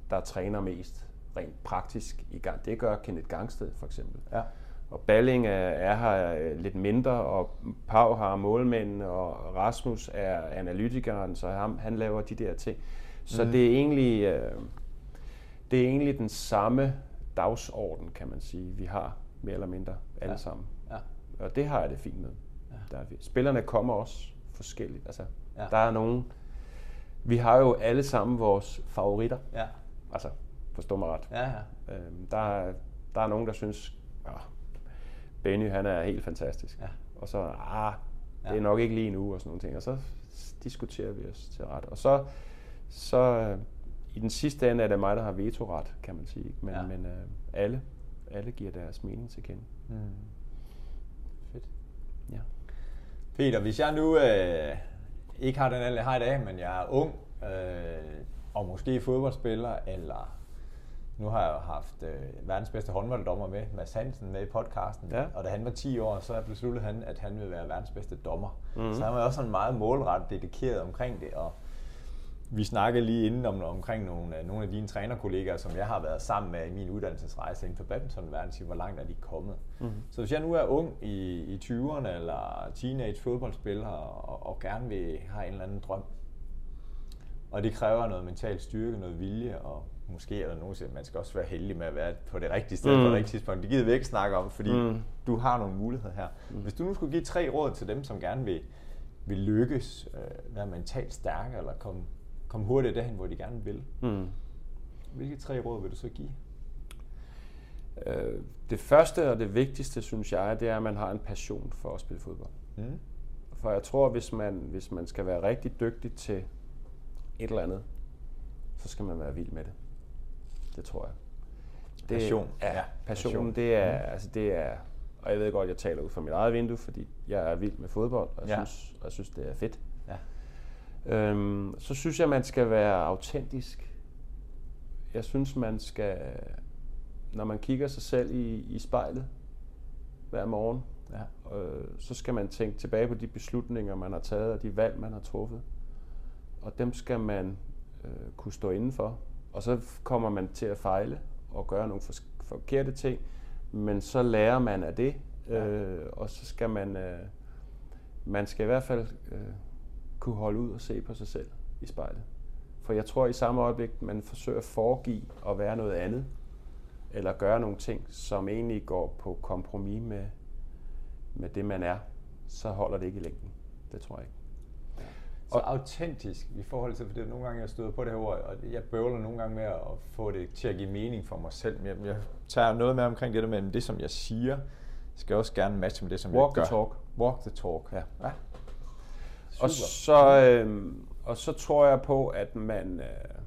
Speaker 3: der træner mest rent praktisk i gang. Det gør Kenneth Gangsted for eksempel. Ja. Og Balling er, er her øh, lidt mindre, og Pau har målmænd, og Rasmus er analytikeren, så han, han laver de der ting. Så mm. det er egentlig øh, det er egentlig den samme dagsorden, kan man sige, vi har mere eller mindre alle ja. sammen. Ja. Og det har jeg det fint med. Ja. Der er, spillerne kommer også forskelligt. Altså, ja. Der er nogen... Vi har jo alle sammen vores favoritter. Ja. Altså, Forstå mig ret. Ja, ja. Øhm, der, der er nogen, der synes, ja, Benny han er helt fantastisk. Ja. Og så, ah, det er ja. nok ikke lige nu og sådan nogle ting. Og så diskuterer vi os til ret. Og så, så øh, i den sidste ende er det mig, der har vetoret, kan man sige. Men, ja. men øh, alle, alle giver deres mening til kende. Mm.
Speaker 2: Fedt. Ja. Peter, hvis jeg nu øh, ikke har den alder, jeg har i dag, men jeg er ung, øh, og måske fodboldspiller, eller nu har jeg jo haft øh, verdens bedste håndbolddommer med, Mads Hansen, med i podcasten.
Speaker 3: Ja.
Speaker 2: Og da han var 10 år, så besluttede han, at han ville være verdens bedste dommer. Mm. Så han var også sådan meget målrettet dedikeret omkring det. Og vi snakkede lige inden om, omkring nogle, øh, nogle af dine trænerkollegaer, som jeg har været sammen med i min uddannelsesrejse inden for badmintonverdenen, sige, hvor langt er de kommet. Mm. Så hvis jeg nu er ung i, i 20'erne eller teenage fodboldspiller og, og gerne vil have en eller anden drøm, og det kræver noget mental styrke, noget vilje, og måske er der nogen, man skal også være heldig med at være på det rigtige sted mm. på det rigtige tidspunkt. Det gider vi ikke snakke om, fordi mm. du har nogle muligheder her. Mm. Hvis du nu skulle give tre råd til dem, som gerne vil, vil lykkes, øh, være mentalt stærke, eller komme, komme hurtigt derhen, hvor de gerne vil,
Speaker 3: Mm.
Speaker 2: hvilke tre råd vil du så give?
Speaker 3: Øh, det første og det vigtigste, synes jeg, det er, at man har en passion for at spille fodbold.
Speaker 2: Mm.
Speaker 3: For jeg tror, hvis man, hvis man skal være rigtig dygtig til et eller andet, så skal man være vild med det. Det tror jeg. Det,
Speaker 2: Passion.
Speaker 3: Ja, passionen,
Speaker 2: passion.
Speaker 3: det er, altså det er, og jeg ved godt, jeg taler ud fra mit eget vindue, fordi jeg er vild med fodbold, og jeg,
Speaker 2: Ja.
Speaker 3: synes, og jeg synes, det er fedt.
Speaker 2: Ja.
Speaker 3: Øhm, så synes jeg, man skal være autentisk. Jeg synes, man skal, når man kigger sig selv i, i spejlet hver morgen,
Speaker 2: Ja.
Speaker 3: øh, så skal man tænke tilbage på de beslutninger, man har taget, og de valg, man har truffet. Og dem skal man øh, kunne stå indenfor. Og så kommer man til at fejle og gøre nogle forkerte ting, men så lærer man af det, øh, og så skal man, øh, man skal i hvert fald øh, kunne holde ud og se på sig selv i spejlet. For jeg tror i samme øjeblik, man forsøger at foregive at være noget andet, eller gøre nogle ting, som egentlig går på kompromis med, med det, man er, så holder det ikke i længden. Det tror jeg ikke.
Speaker 2: Så autentisk i forhold til, for det er nogle gange, jeg støder på det her ord, og jeg bøvler nogle gange med at få det til at give mening for mig selv. Men jeg, jeg tager noget med omkring det der med, at det, som jeg siger, skal også gerne matche med det, som
Speaker 3: Walk
Speaker 2: jeg
Speaker 3: the
Speaker 2: gør.
Speaker 3: talk.
Speaker 2: Walk the talk.
Speaker 3: Ja.
Speaker 2: ja.
Speaker 3: Og så, øh, og så tror jeg på, at man, øh,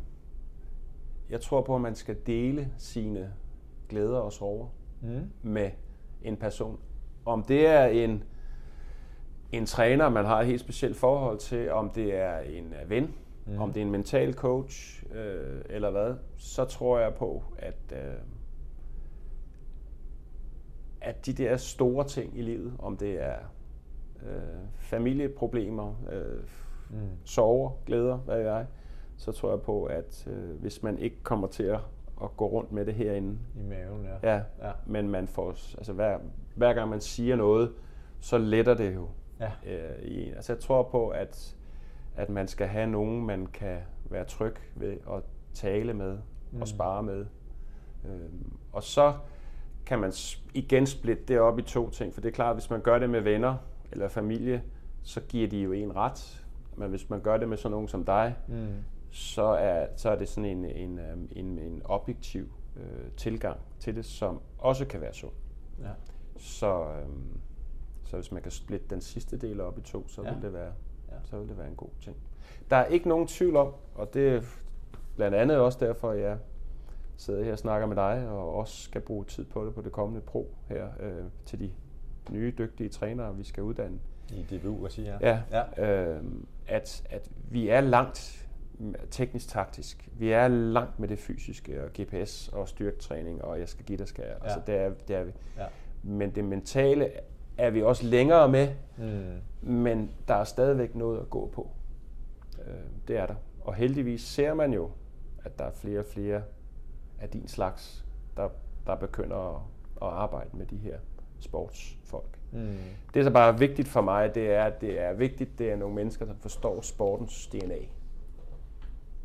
Speaker 3: jeg tror på, at man skal dele sine glæder og sorger
Speaker 2: Mm.
Speaker 3: med en person. Om det er en, en træner, man har et helt specielt forhold til, om det er en øh, ven, mm. om det er en mental coach øh, eller hvad, så tror jeg på, at, øh, at de der store ting i livet, om det er øh, familieproblemer, øh, mm. sorger, glæder, hvad ved jeg, så tror jeg på, at øh, hvis man ikke kommer til at, at gå rundt med det herinde,
Speaker 2: I maven, ja.
Speaker 3: Ja,
Speaker 2: Ja.
Speaker 3: men man får, altså hver, hver gang man siger noget, så letter det jo.
Speaker 2: Ja.
Speaker 3: Øh, i, en. altså jeg tror på, at, at man skal have nogen, man kan være tryg ved at tale med mm. og spare med. Øhm, og så kan man igen splitte det op i to ting, for det er klart, at hvis man gør det med venner eller familie, så giver de jo en ret. Men hvis man gør det med sådan nogen som dig,
Speaker 2: Mm.
Speaker 3: så er, så er det sådan en, en, øhm, en, en objektiv øh, tilgang til det, som også kan være sund.
Speaker 2: Ja.
Speaker 3: Så, øhm, så hvis man kan splitte den sidste del op i to, så,
Speaker 2: Ja.
Speaker 3: vil det være,
Speaker 2: Ja.
Speaker 3: så vil det være en god ting. Der er ikke nogen tvivl om, og det er blandt andet også derfor, jeg sidder her og snakker med dig, og også skal bruge tid på det på det kommende pro her, øh, til de nye, dygtige trænere, vi skal uddanne.
Speaker 2: I DBU, at sige,
Speaker 3: Ja,
Speaker 2: ja.
Speaker 3: ja. Øh, at, at vi er langt teknisk-taktisk. Vi er langt med det fysiske og GPS og styrketræning, og jeg skal give dig skal jeg. Altså, det, er, det er vi.
Speaker 2: Ja.
Speaker 3: Men det mentale er vi også længere med,
Speaker 2: Mm.
Speaker 3: men der er stadigvæk noget at gå på. Øh, det er der. Og heldigvis ser man jo, at der er flere og flere af din slags, der, der begynder at, at arbejde med de her sportsfolk.
Speaker 2: Mm.
Speaker 3: Det, der bare er vigtigt for mig, det er, at det er vigtigt, det er nogle mennesker, der forstår sportens DNA.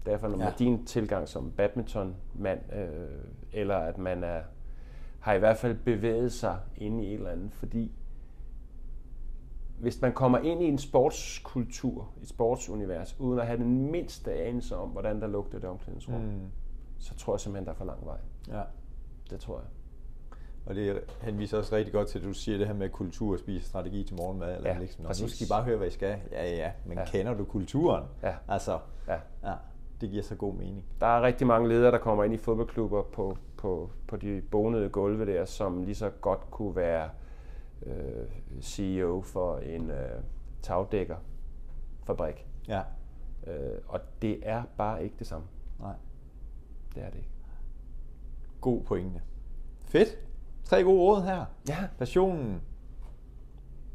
Speaker 3: Derfor, når man
Speaker 2: Ja.
Speaker 3: din tilgang som badmintonmand, øh, eller at man er, har i hvert fald bevæget sig inde i et eller andet, fordi hvis man kommer ind i en sportskultur, et sportsunivers, uden at have den mindste anelse om, hvordan der lugter det omklædningsrum, mm. Så tror jeg simpelthen, der er for lang vej.
Speaker 2: Ja.
Speaker 3: Det tror jeg.
Speaker 2: Og det henviser også rigtig godt til, at du siger det her med kultur og spise strategi til morgenmad. Eller
Speaker 3: Ja,
Speaker 2: liksom. Nå, nu skal I bare høre, hvad I skal. Ja, ja, ja. Men
Speaker 3: Ja.
Speaker 2: kender du kulturen?
Speaker 3: Ja.
Speaker 2: Altså,
Speaker 3: Ja.
Speaker 2: ja, det giver så god mening.
Speaker 3: Der er rigtig mange ledere, der kommer ind i fodboldklubber på, på, på de bonede gulve der, som lige så godt kunne være øh, CEO for en øh, tagdækkerfabrik.
Speaker 2: Ja.
Speaker 3: Øh, og det er bare ikke det samme.
Speaker 2: Nej.
Speaker 3: Det er det ikke.
Speaker 2: God pointe. Fedt. Tre gode råd her.
Speaker 3: Ja.
Speaker 2: Passionen.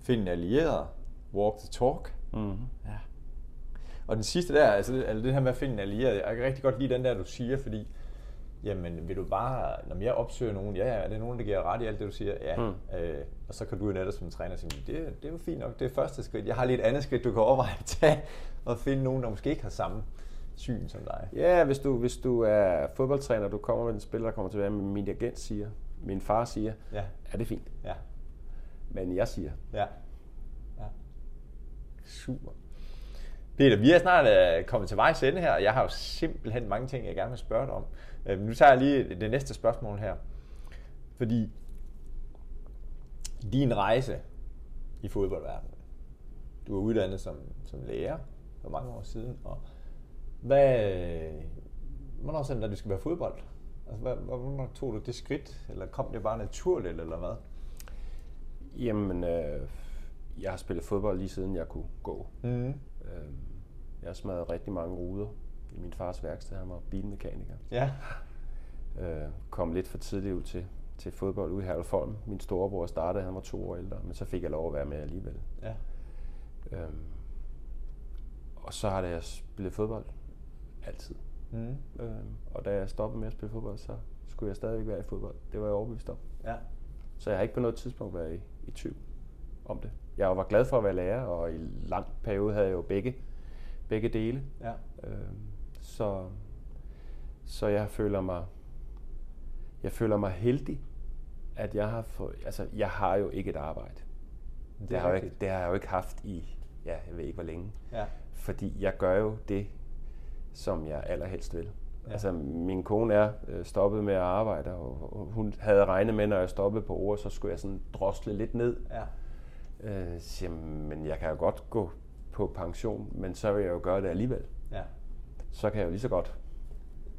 Speaker 2: Find en allieret. Walk the talk.
Speaker 3: Mm-hmm.
Speaker 2: Ja. Og den sidste der, altså det, altså det her med at finde en allieret, jeg kan rigtig godt lide den der, du siger, fordi, jamen vil du bare, når jeg opsøger nogen, ja, ja, er det nogen, der giver ret i alt det, du siger? Ja. Mm. Øh, og så kan du jo netop som træner sige, det, det er jo fint nok, det er første skridt. Jeg har lige et andet skridt, du kan overveje at tage, og finde nogen, der måske ikke har samme syn som dig.
Speaker 3: Ja, hvis du, hvis du er fodboldtræner, du kommer med en spiller, der kommer tilbage med min agent siger, min far siger,
Speaker 2: Ja.
Speaker 3: er det fint.
Speaker 2: Ja.
Speaker 3: Men jeg siger,
Speaker 2: Ja. ja. Super. Peter, vi er snart uh, kommet til vejs ende her, og jeg har jo simpelthen mange ting, jeg gerne vil spørge dig om. Uh, nu tager jeg lige det næste spørgsmål her. Fordi din rejse i fodboldverdenen, du er uddannet som, som lærer for mange år siden, og hvad, hvornår sagde du, at du skal være fodbold? Altså, hvad, hvornår tog du det skridt, eller kom det bare naturligt, eller hvad?
Speaker 3: jamen, øh, jeg har spillet fodbold lige siden jeg kunne gå.
Speaker 2: Mm.
Speaker 3: Øh, jeg har smadret rigtig mange ruder i min fars værksted. Han var bilmekaniker.
Speaker 2: Ja.
Speaker 3: Øh, kom lidt for tidligt ud til, til fodbold ude i Herlufholm. Min storebror startede, han var to år ældre, men så fik jeg lov at være med alligevel.
Speaker 2: Ja.
Speaker 3: Øhm, og så har jeg spillet fodbold altid.
Speaker 2: Mm.
Speaker 3: Øhm, og da jeg stoppede med at spille fodbold, så skulle jeg stadigvæk være i fodbold. Det var jeg overbevist om.
Speaker 2: Ja.
Speaker 3: Så jeg har ikke på noget tidspunkt været i, i tvivl om det. Jeg var glad for at være lærer, og i lang periode havde jeg jo begge, begge dele.
Speaker 2: Ja.
Speaker 3: Øhm, så, så jeg føler mig jeg føler mig heldig, at jeg har fået, altså jeg har jo ikke et arbejde. Det, det, har, jeg jo ikke, det har jeg jo ikke haft i, ja, jeg ved ikke hvor længe.
Speaker 2: Ja.
Speaker 3: Fordi jeg gør jo det, som jeg allerhelst vil.
Speaker 2: Ja.
Speaker 3: Altså min kone er øh, stoppet med at arbejde, og hun havde regnet med, når jeg stoppede på ord, så skulle jeg sådan drosle lidt ned.
Speaker 2: Ja.
Speaker 3: Øh, siger, men jeg kan jo godt gå på pension, men så vil jeg jo gøre det alligevel. Så kan jeg jo lige så godt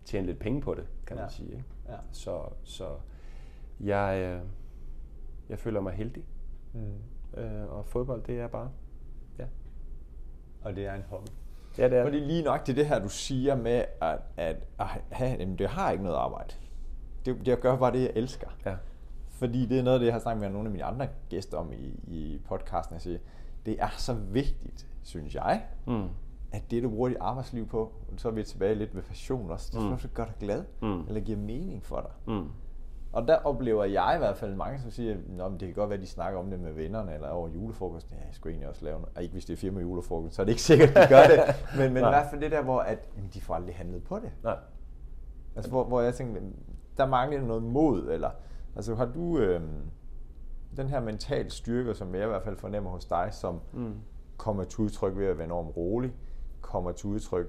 Speaker 3: tjene lidt penge på det, kan
Speaker 2: Ja.
Speaker 3: man sige. Ikke?
Speaker 2: Ja.
Speaker 3: Så, så jeg, øh, jeg føler mig heldig,
Speaker 2: Mm.
Speaker 3: øh, og fodbold, det er bare, ja.
Speaker 2: Og det er en hobby.
Speaker 3: Ja, det er
Speaker 2: Fordi
Speaker 3: det.
Speaker 2: lige nok til det her, du siger med, at, at, at have, jamen, det har ikke noget arbejde. Det, jeg gør bare det, jeg elsker.
Speaker 3: Ja.
Speaker 2: Fordi det er noget af det, jeg har snakket med nogle af mine andre gæster om i, i podcasten. Jeg siger, det er så vigtigt, synes jeg,
Speaker 3: Mm.
Speaker 2: At det, du bruger dit arbejdsliv på, så er vi tilbage lidt ved passion også, det
Speaker 3: Mm.
Speaker 2: mm. så gør dig glad,
Speaker 3: Mm.
Speaker 2: eller giver mening for dig.
Speaker 3: Mm.
Speaker 2: Og der oplever jeg i hvert fald mange, som siger, at det kan godt være, at de snakker om det med vennerne eller over julefrokosten. Ja, jeg skulle egentlig også lave noget. Og ikke hvis det er firma julefrokost, så er det ikke sikkert, at de gør det. Men, men i hvert fald det der, hvor at, jamen, de får aldrig handlet på det.
Speaker 3: Nej.
Speaker 2: Altså, hvor, hvor jeg tænker, der mangler noget mod, eller altså har du øh, den her mental styrke, som jeg i hvert fald fornemmer hos dig, som
Speaker 3: Mm.
Speaker 2: kommer til udtryk ved at være enormt rolig, kommer til udtryk,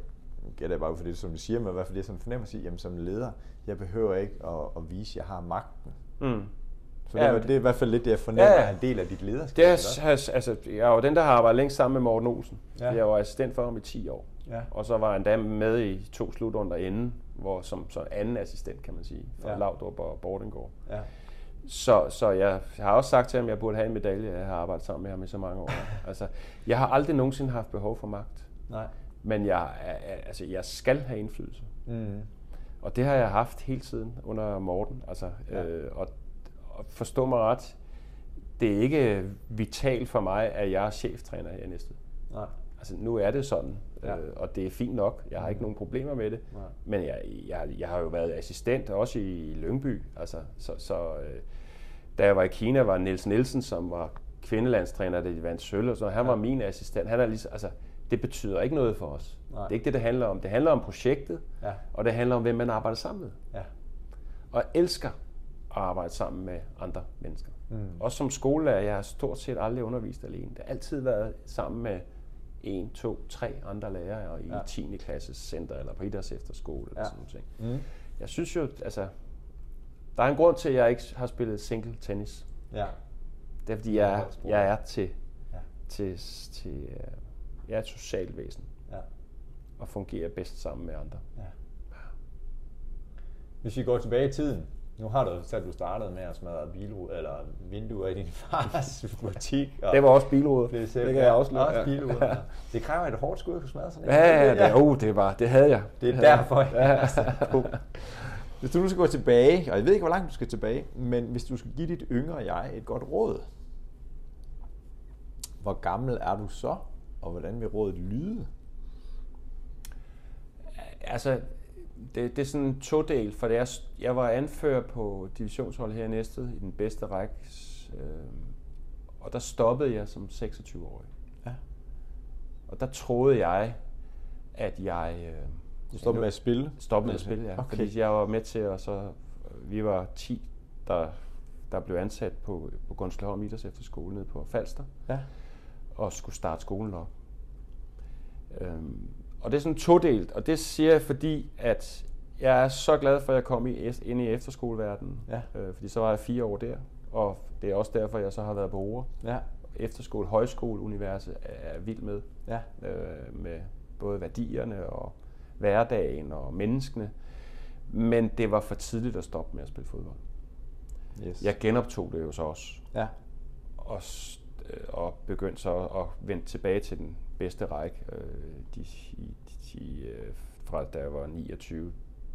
Speaker 2: gætter jeg bare ud for det, som du siger, men i hvert fald det, som fornemmer sig, jamen som leder, jeg behøver ikke at, at vise, at jeg har magten.
Speaker 3: Mm.
Speaker 2: Så
Speaker 3: Ja,
Speaker 2: det, er,
Speaker 3: det-
Speaker 2: er i hvert fald lidt det, jeg fornemmer,
Speaker 3: Ja,
Speaker 2: ja, er en del af dit lederskab.
Speaker 3: Det er, altså, jeg er jo den, der har arbejdet længst sammen med Morten Olsen.
Speaker 2: Ja.
Speaker 3: Jeg var assistent for ham i 10 år.
Speaker 2: Ja.
Speaker 3: Og så var jeg endda med i to slutrunder inden, hvor, som, som anden assistent, kan man sige, for
Speaker 2: ja.
Speaker 3: Laudrup og Bordengård.
Speaker 2: Ja.
Speaker 3: Så, så jeg har også sagt til ham, at jeg burde have en medalje, jeg har arbejdet sammen med ham i så mange år. altså, jeg har aldrig nogensinde haft behov for magt,
Speaker 2: Nej.
Speaker 3: Men jeg, altså, jeg skal have indflydelse.
Speaker 2: Mm.
Speaker 3: Og det har jeg haft hele tiden under Morten. Altså,
Speaker 2: Ja.
Speaker 3: øh, og, og forstå mig ret, det er ikke vitalt for mig, at jeg er cheftræner her i næste.
Speaker 2: Nej.
Speaker 3: Altså, nu er det sådan,
Speaker 2: Ja.
Speaker 3: øh, og det er fint nok. Jeg har ikke nogen problemer med det.
Speaker 2: Nej.
Speaker 3: Men jeg, jeg, jeg har jo været assistent også i Lyngby. Altså, så, så øh, da jeg var i Kina, var Niels Nielsen, som var kvindelandstræner, da de vandt sølv og sådan. Han
Speaker 2: Ja.
Speaker 3: var min assistent. Han er ligesom, altså, det betyder ikke noget for os.
Speaker 2: Nej.
Speaker 3: Det er ikke det, det handler om. Det handler om projektet,
Speaker 2: Ja.
Speaker 3: og det handler om, hvem man arbejder sammen med.
Speaker 2: Ja.
Speaker 3: Og jeg elsker at arbejde sammen med andre mennesker.
Speaker 2: Mm.
Speaker 3: Også som skolelærer, jeg har stort set aldrig undervist alene. Det har altid været sammen med en, to, tre andre lærere i
Speaker 2: Ja.
Speaker 3: ja. 10. klasses center eller på idræts efterskole eller
Speaker 2: Ja.
Speaker 3: ja. sådan noget.
Speaker 2: Mm.
Speaker 3: Jeg synes jo, altså, der er en grund til, at jeg ikke har spillet single tennis.
Speaker 2: Ja.
Speaker 3: Det er, fordi jeg, er- jeg er til,
Speaker 2: Ja.
Speaker 3: til, til øh, jeg er et socialt væsen
Speaker 2: Ja.
Speaker 3: og fungerer bedst sammen med andre.
Speaker 2: Ja. Hvis vi går tilbage i tiden, Nu har du så du startet med at smadre bilruder, eller vinduer i din fars butik. Og
Speaker 3: Det var også bilruder. Det
Speaker 2: selv,
Speaker 3: kan jeg også
Speaker 2: også
Speaker 3: ja.
Speaker 2: bilruder. Ja. Det kræver et hårdt skud at kunne smadre sådan en.
Speaker 3: Ja, ja, det, oh, det, var, det havde jeg.
Speaker 2: Det er
Speaker 3: jeg.
Speaker 2: derfor, jeg er sat på. Hvis du nu skal gå tilbage, og jeg ved ikke, hvor langt du skal tilbage, men hvis du skal give dit yngre jeg et godt råd, hvor gammel er du så, og hvordan vil rådet lyde?
Speaker 3: Altså, det, det er sådan en todel, for det er, jeg var anfører på divisionshold her i Næstved i den bedste række, øh, og der stoppede jeg som 26-årig.
Speaker 2: Ja.
Speaker 3: Og der troede jeg, at jeg... Øh,
Speaker 2: Du stopper med at spille?
Speaker 3: stoppede med at spille, ja.
Speaker 2: Okay.
Speaker 3: Fordi jeg var med til at så... Vi var 10, der, der blev ansat på, på Gunsløholm Idræts Efterskole nede på Falster,
Speaker 2: Ja.
Speaker 3: Og skulle starte skolen op. Øhm, og det er sådan todelt, og det siger jeg, fordi at jeg er så glad for, at jeg kom i, ind i efterskoleverdenen.
Speaker 2: Ja.
Speaker 3: Øh, fordi så var jeg fire år der, og det er også derfor, jeg så har været på Ore.
Speaker 2: Ja.
Speaker 3: Efterskole, højskole, universet er jeg vild med.
Speaker 2: Ja.
Speaker 3: Øh, med både værdierne og hverdagen og menneskene. Men det var for tidligt at stoppe med at spille fodbold.
Speaker 2: Yes.
Speaker 3: Jeg genoptog det jo så også,
Speaker 2: Ja.
Speaker 3: og, og begyndte så at vende tilbage til den bedste række, øh, de, i- de, øh, fra da jeg var 29,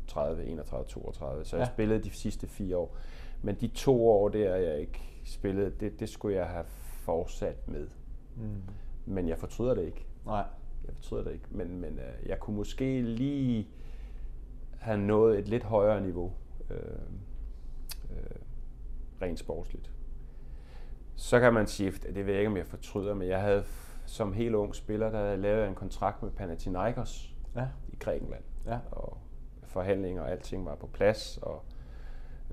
Speaker 3: 30, 31, 32. Så jeg
Speaker 2: Ja.
Speaker 3: spillede de sidste fire år. Men de to år der, jeg ikke spillede, det, det skulle jeg have fortsat med.
Speaker 2: Mm.
Speaker 3: Men jeg fortryder det ikke.
Speaker 2: Nej.
Speaker 3: Jeg fortryder det ikke. Men, men øh, jeg kunne måske lige have nået et lidt højere niveau. Øh, øh, rent sportsligt. Så kan man sige, det ved jeg ikke, om jeg fortryder, men jeg havde som helt ung spiller, der lavede jeg en kontrakt med Panathinaikos
Speaker 2: Ja.
Speaker 3: i Grækenland.
Speaker 2: Ja.
Speaker 3: Og forhandlinger og alting var på plads, og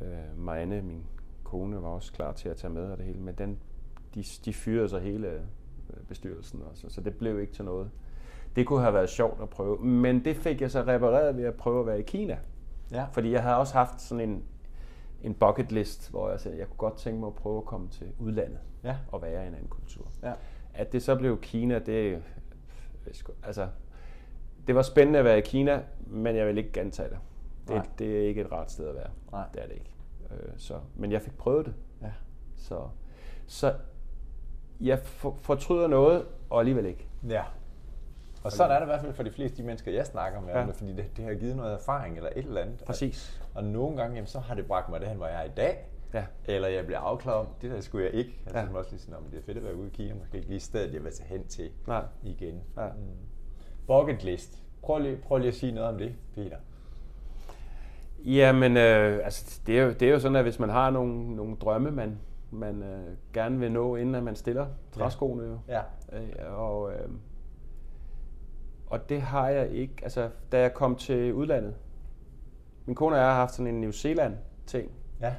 Speaker 3: øh, Marianne, min kone, var også klar til at tage med og det hele. Men den, de, de fyrede så hele øh, bestyrelsen også, så det blev ikke til noget. Det kunne have været sjovt at prøve, men det fik jeg så repareret ved at prøve at være i Kina.
Speaker 2: Ja.
Speaker 3: Fordi jeg havde også haft sådan en, en bucket list, hvor jeg sagde, jeg kunne godt tænke mig at prøve at komme til udlandet
Speaker 2: Ja.
Speaker 3: og være i en anden kultur.
Speaker 2: Ja.
Speaker 3: At det så blev Kina, det, altså, det var spændende at være i Kina, men jeg vil ikke gentage det.
Speaker 2: Nej.
Speaker 3: Det, det er ikke et rart sted at være.
Speaker 2: Nej.
Speaker 3: Det er det ikke. Øh, så, men jeg fik prøvet det.
Speaker 2: Ja.
Speaker 3: Så, så jeg for, fortryder noget, og alligevel ikke.
Speaker 2: Ja. Og sådan er det i hvert fald for de fleste de mennesker, jeg snakker med,
Speaker 3: Ja.
Speaker 2: ja. fordi det, det har givet noget erfaring eller et eller andet.
Speaker 3: Præcis.
Speaker 2: Og nogle gange, jamen, så har det bragt mig derhen, hvor jeg er i dag.
Speaker 3: Ja.
Speaker 2: Eller jeg bliver afklaret om, det der skulle jeg ikke. Altså,
Speaker 3: Ja.
Speaker 2: ja. også lige sådan, om det er fedt at være ude i Kina, måske ikke lige stedet, jeg vil tage hen til
Speaker 3: Nej.
Speaker 2: igen.
Speaker 3: Ja.
Speaker 2: Mm. Bucket list. Prøv lige, prøv lige at sige noget om det, Peter.
Speaker 3: Jamen, øh, altså, det, er jo, det er jo sådan, at hvis man har nogle, nogle drømme, man, man øh, gerne vil nå, inden at man stiller træskoene jo.
Speaker 2: Ja.
Speaker 3: Øh, og, øh, og det har jeg ikke. Altså, da jeg kom til udlandet, min kone og jeg har haft sådan en New Zealand-ting,
Speaker 2: Ja.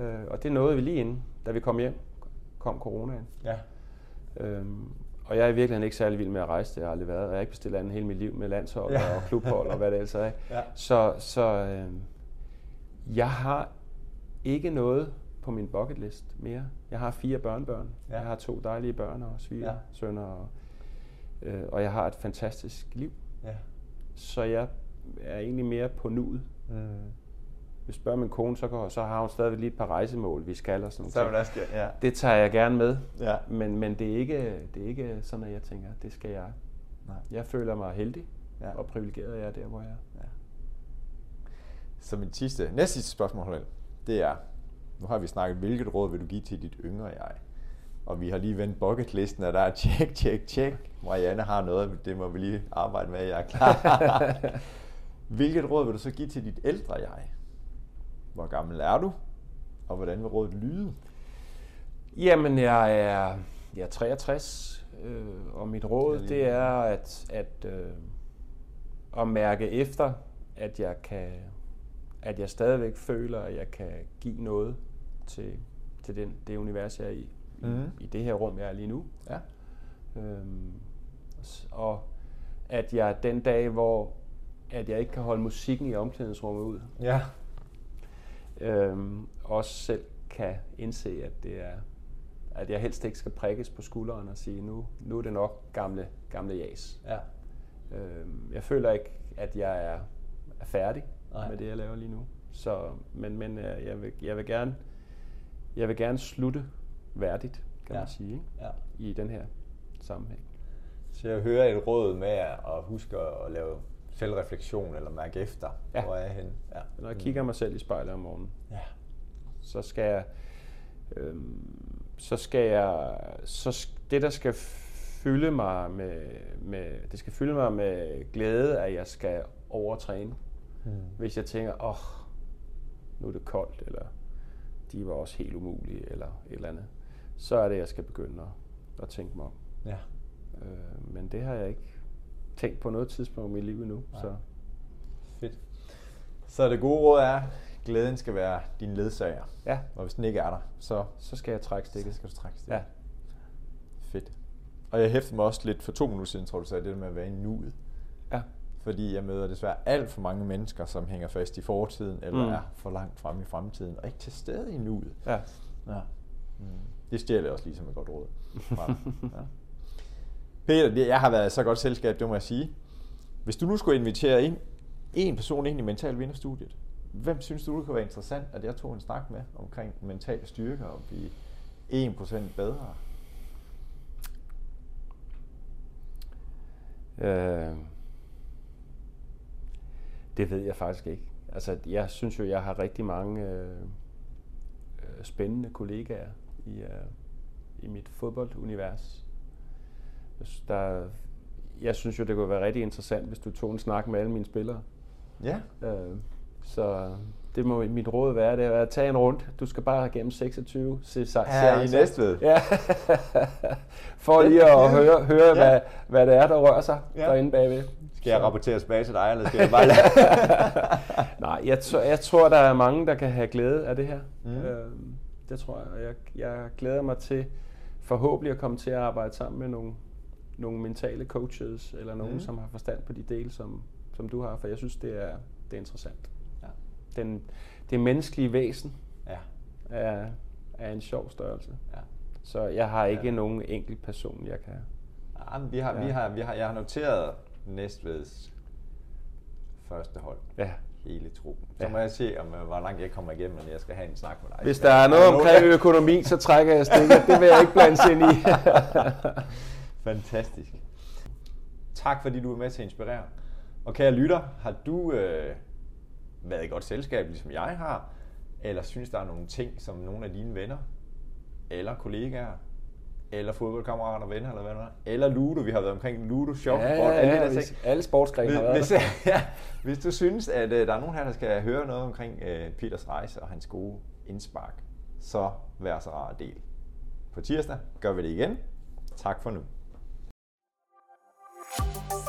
Speaker 3: øh, og det nåede vi lige inden, da vi kom hjem, kom coronaen.
Speaker 2: Ja.
Speaker 3: Øhm, og jeg er i virkeligheden ikke særlig vild med at rejse, det har jeg aldrig været. Jeg har ikke bestilt andet hele mit liv med landshold
Speaker 2: Ja.
Speaker 3: og klubhold og hvad det ellers er.
Speaker 2: Ja.
Speaker 3: Så, så øh, jeg har ikke noget på min bucket list mere. Jeg har fire børnebørn.
Speaker 2: Ja.
Speaker 3: Jeg har to dejlige børn og sviger,
Speaker 2: ja.
Speaker 3: sønner. Og, øh, og jeg har et fantastisk liv.
Speaker 2: Ja.
Speaker 3: Så jeg er egentlig mere på nuet.
Speaker 2: Mm.
Speaker 3: Hvis du spørger min kone, så, går, så har hun stadigvæk lige et par rejsemål, vi skal og sådan
Speaker 2: Så
Speaker 3: noget.
Speaker 2: også, ja.
Speaker 3: Det tager jeg gerne med.
Speaker 2: Ja.
Speaker 3: Men, men det, er ikke, det er ikke sådan, at jeg tænker, det skal jeg.
Speaker 2: Nej.
Speaker 3: Jeg føler mig heldig
Speaker 2: Ja.
Speaker 3: ja. og privilegeret, jeg er der, hvor jeg er.
Speaker 2: Så mit sidste, næste sidste spørgsmål, det er, nu har vi snakket, hvilket råd vil du give til dit yngre jeg? Og vi har lige vendt bucketlisten, og der er tjek, tjek, tjek. Marianne har noget, det må vi lige arbejde med, jeg er klar. hvilket råd vil du så give til dit ældre jeg? Hvor gammel er du? Og hvordan vil rådet lyde?
Speaker 3: Jamen, jeg er, jeg er 63, øh, og mit råd,
Speaker 2: Det er
Speaker 3: at, at, øh, at mærke efter, at jeg kan, at jeg stadigvæk føler, at jeg kan give noget til, til den, det univers, jeg er i,
Speaker 2: Mhm.
Speaker 3: i, det her rum, jeg er lige nu.
Speaker 2: Ja.
Speaker 3: Øhm, og at jeg den dag, hvor at jeg ikke kan holde musikken i omklædningsrummet ud,
Speaker 2: Ja.
Speaker 3: øhm, også selv kan indse, at det er at jeg helst ikke skal prikkes på skulderen og sige, nu, nu er det nok gamle, gamle jas.
Speaker 2: Ja.
Speaker 3: Øhm, jeg føler ikke, at jeg er, er færdig
Speaker 2: Nej.
Speaker 3: Nej. med det, jeg laver lige nu. Så, men men øh, jeg, vil, jeg, vil gerne, jeg vil gerne slutte værdigt, kan ja. man sige, ikke?
Speaker 2: Ja.
Speaker 3: i den her sammenhæng.
Speaker 2: Så jeg hører et råd med at huske at lave selvreflektion eller mærke efter,
Speaker 3: Ja.
Speaker 2: hvor er jeg henne. Ja.
Speaker 3: Når jeg kigger mig selv i spejlet om morgenen,
Speaker 2: Ja.
Speaker 3: så skal jeg, øhm, så skal jeg, så det der skal fylde mig med, med, det skal fylde mig med glæde, at jeg skal overtræne.
Speaker 2: Mm.
Speaker 3: Hvis jeg tænker, åh, oh, nu er det koldt, eller de var også helt umulige, eller et eller andet, så er det, jeg skal begynde at, at tænke mig om.
Speaker 2: Ja.
Speaker 3: Øh, men det har jeg ikke tænkt på noget tidspunkt i mit liv endnu.
Speaker 2: Nej.
Speaker 3: Så
Speaker 2: Fedt. Så det gode råd er, glæden skal være din ledsager.
Speaker 3: ja,
Speaker 2: Og hvis den ikke er der, så
Speaker 3: så skal jeg trække
Speaker 2: så
Speaker 3: stikket.
Speaker 2: skal du trække stikket.
Speaker 3: Ja.
Speaker 2: Fedt. Og jeg hæftede mig også lidt for to minutter siden, tror du sagde, det der med at være i nuet.
Speaker 3: Ja.
Speaker 2: Fordi jeg møder desværre alt for mange mennesker, som hænger fast i fortiden, eller
Speaker 3: mm.
Speaker 2: er for langt frem i fremtiden, og ikke til stede i nuet.
Speaker 3: Ja.
Speaker 2: Ja. Mm. Det stjæler jeg også lige som et godt råd. ja. Peter, det- jeg har været så godt selskab, det må jeg sige. Hvis du nu skulle invitere en, en person ind i Mental Vinderstudiet, hvem synes du, det kunne være interessant, at jeg tog en snak med omkring mental styrke og blive 1% bedre?
Speaker 3: Øh, det ved jeg faktisk ikke. Altså, jeg synes jo, jeg har rigtig mange øh, øh spændende kollegaer i, øh, i mit fodboldunivers. Der, jeg synes jo, det kunne være rigtig interessant, hvis du tog en snak med alle mine spillere.
Speaker 2: Ja.
Speaker 3: Øh, så det må mit råd være, det er at tage en rundt. Du skal bare gennem 26 se, se,
Speaker 2: Her i Næstved.
Speaker 3: Ja. For lige at
Speaker 2: Ja.
Speaker 3: høre, høre
Speaker 2: Ja.
Speaker 3: hvad, hvad det er, der rører sig
Speaker 2: Ja.
Speaker 3: ja. derinde bagved.
Speaker 2: Skal jeg rapportere tilbage til dig, eller skal jeg bare lade?
Speaker 3: Nej, jeg, tror, jeg tror, der er mange, der kan have glæde af det her.
Speaker 2: Mm.
Speaker 3: Mm. Det tror jeg. Og Jeg, jeg glæder mig til forhåbentlig at komme til at arbejde sammen med nogle, nogle mentale coaches, eller nogen,
Speaker 2: Mm.
Speaker 3: som har forstand på de dele, som, som du har, for jeg synes, det er, det er interessant.
Speaker 2: Ja.
Speaker 3: Den, det menneskelige væsen
Speaker 2: ja.
Speaker 3: er, er en sjov størrelse.
Speaker 2: ja.
Speaker 3: Så jeg har ikke
Speaker 2: Ja.
Speaker 3: ja. nogen enkelt person, jeg kan...
Speaker 2: Jamen, vi har, vi
Speaker 3: Ja.
Speaker 2: har, vi har, jeg har noteret Næstveds første hold.
Speaker 3: Ja.
Speaker 2: Hele truppen. Så
Speaker 3: Ja.
Speaker 2: må jeg se, om, øh, hvor langt jeg kommer igennem, når jeg skal have en snak med dig.
Speaker 3: Hvis der er noget omkring økonomi, så trækker jeg stikket. Det vil jeg ikke blande ind i.
Speaker 2: Fantastisk. Tak fordi du er med til at inspirere. Og kære lytter, har du øh, været i godt selskab, ligesom jeg har? Eller synes, der er nogle ting, som nogle af dine venner, eller kollegaer, eller fodboldkammerater, venner, eller hvad eller Ludo, vi har været omkring Ludo, Shop,
Speaker 3: ja,
Speaker 2: ja,
Speaker 3: ja,
Speaker 2: alle,
Speaker 3: ja,
Speaker 2: hvis,
Speaker 3: alle sportsgrene har været
Speaker 2: hvis,
Speaker 3: der.
Speaker 2: ja, hvis du synes, at uh, der er nogen her, der skal høre noget omkring uh, Peters rejse og hans gode indspark, så vær så rar del. På tirsdag gør vi det igen. Tak for nu. thank you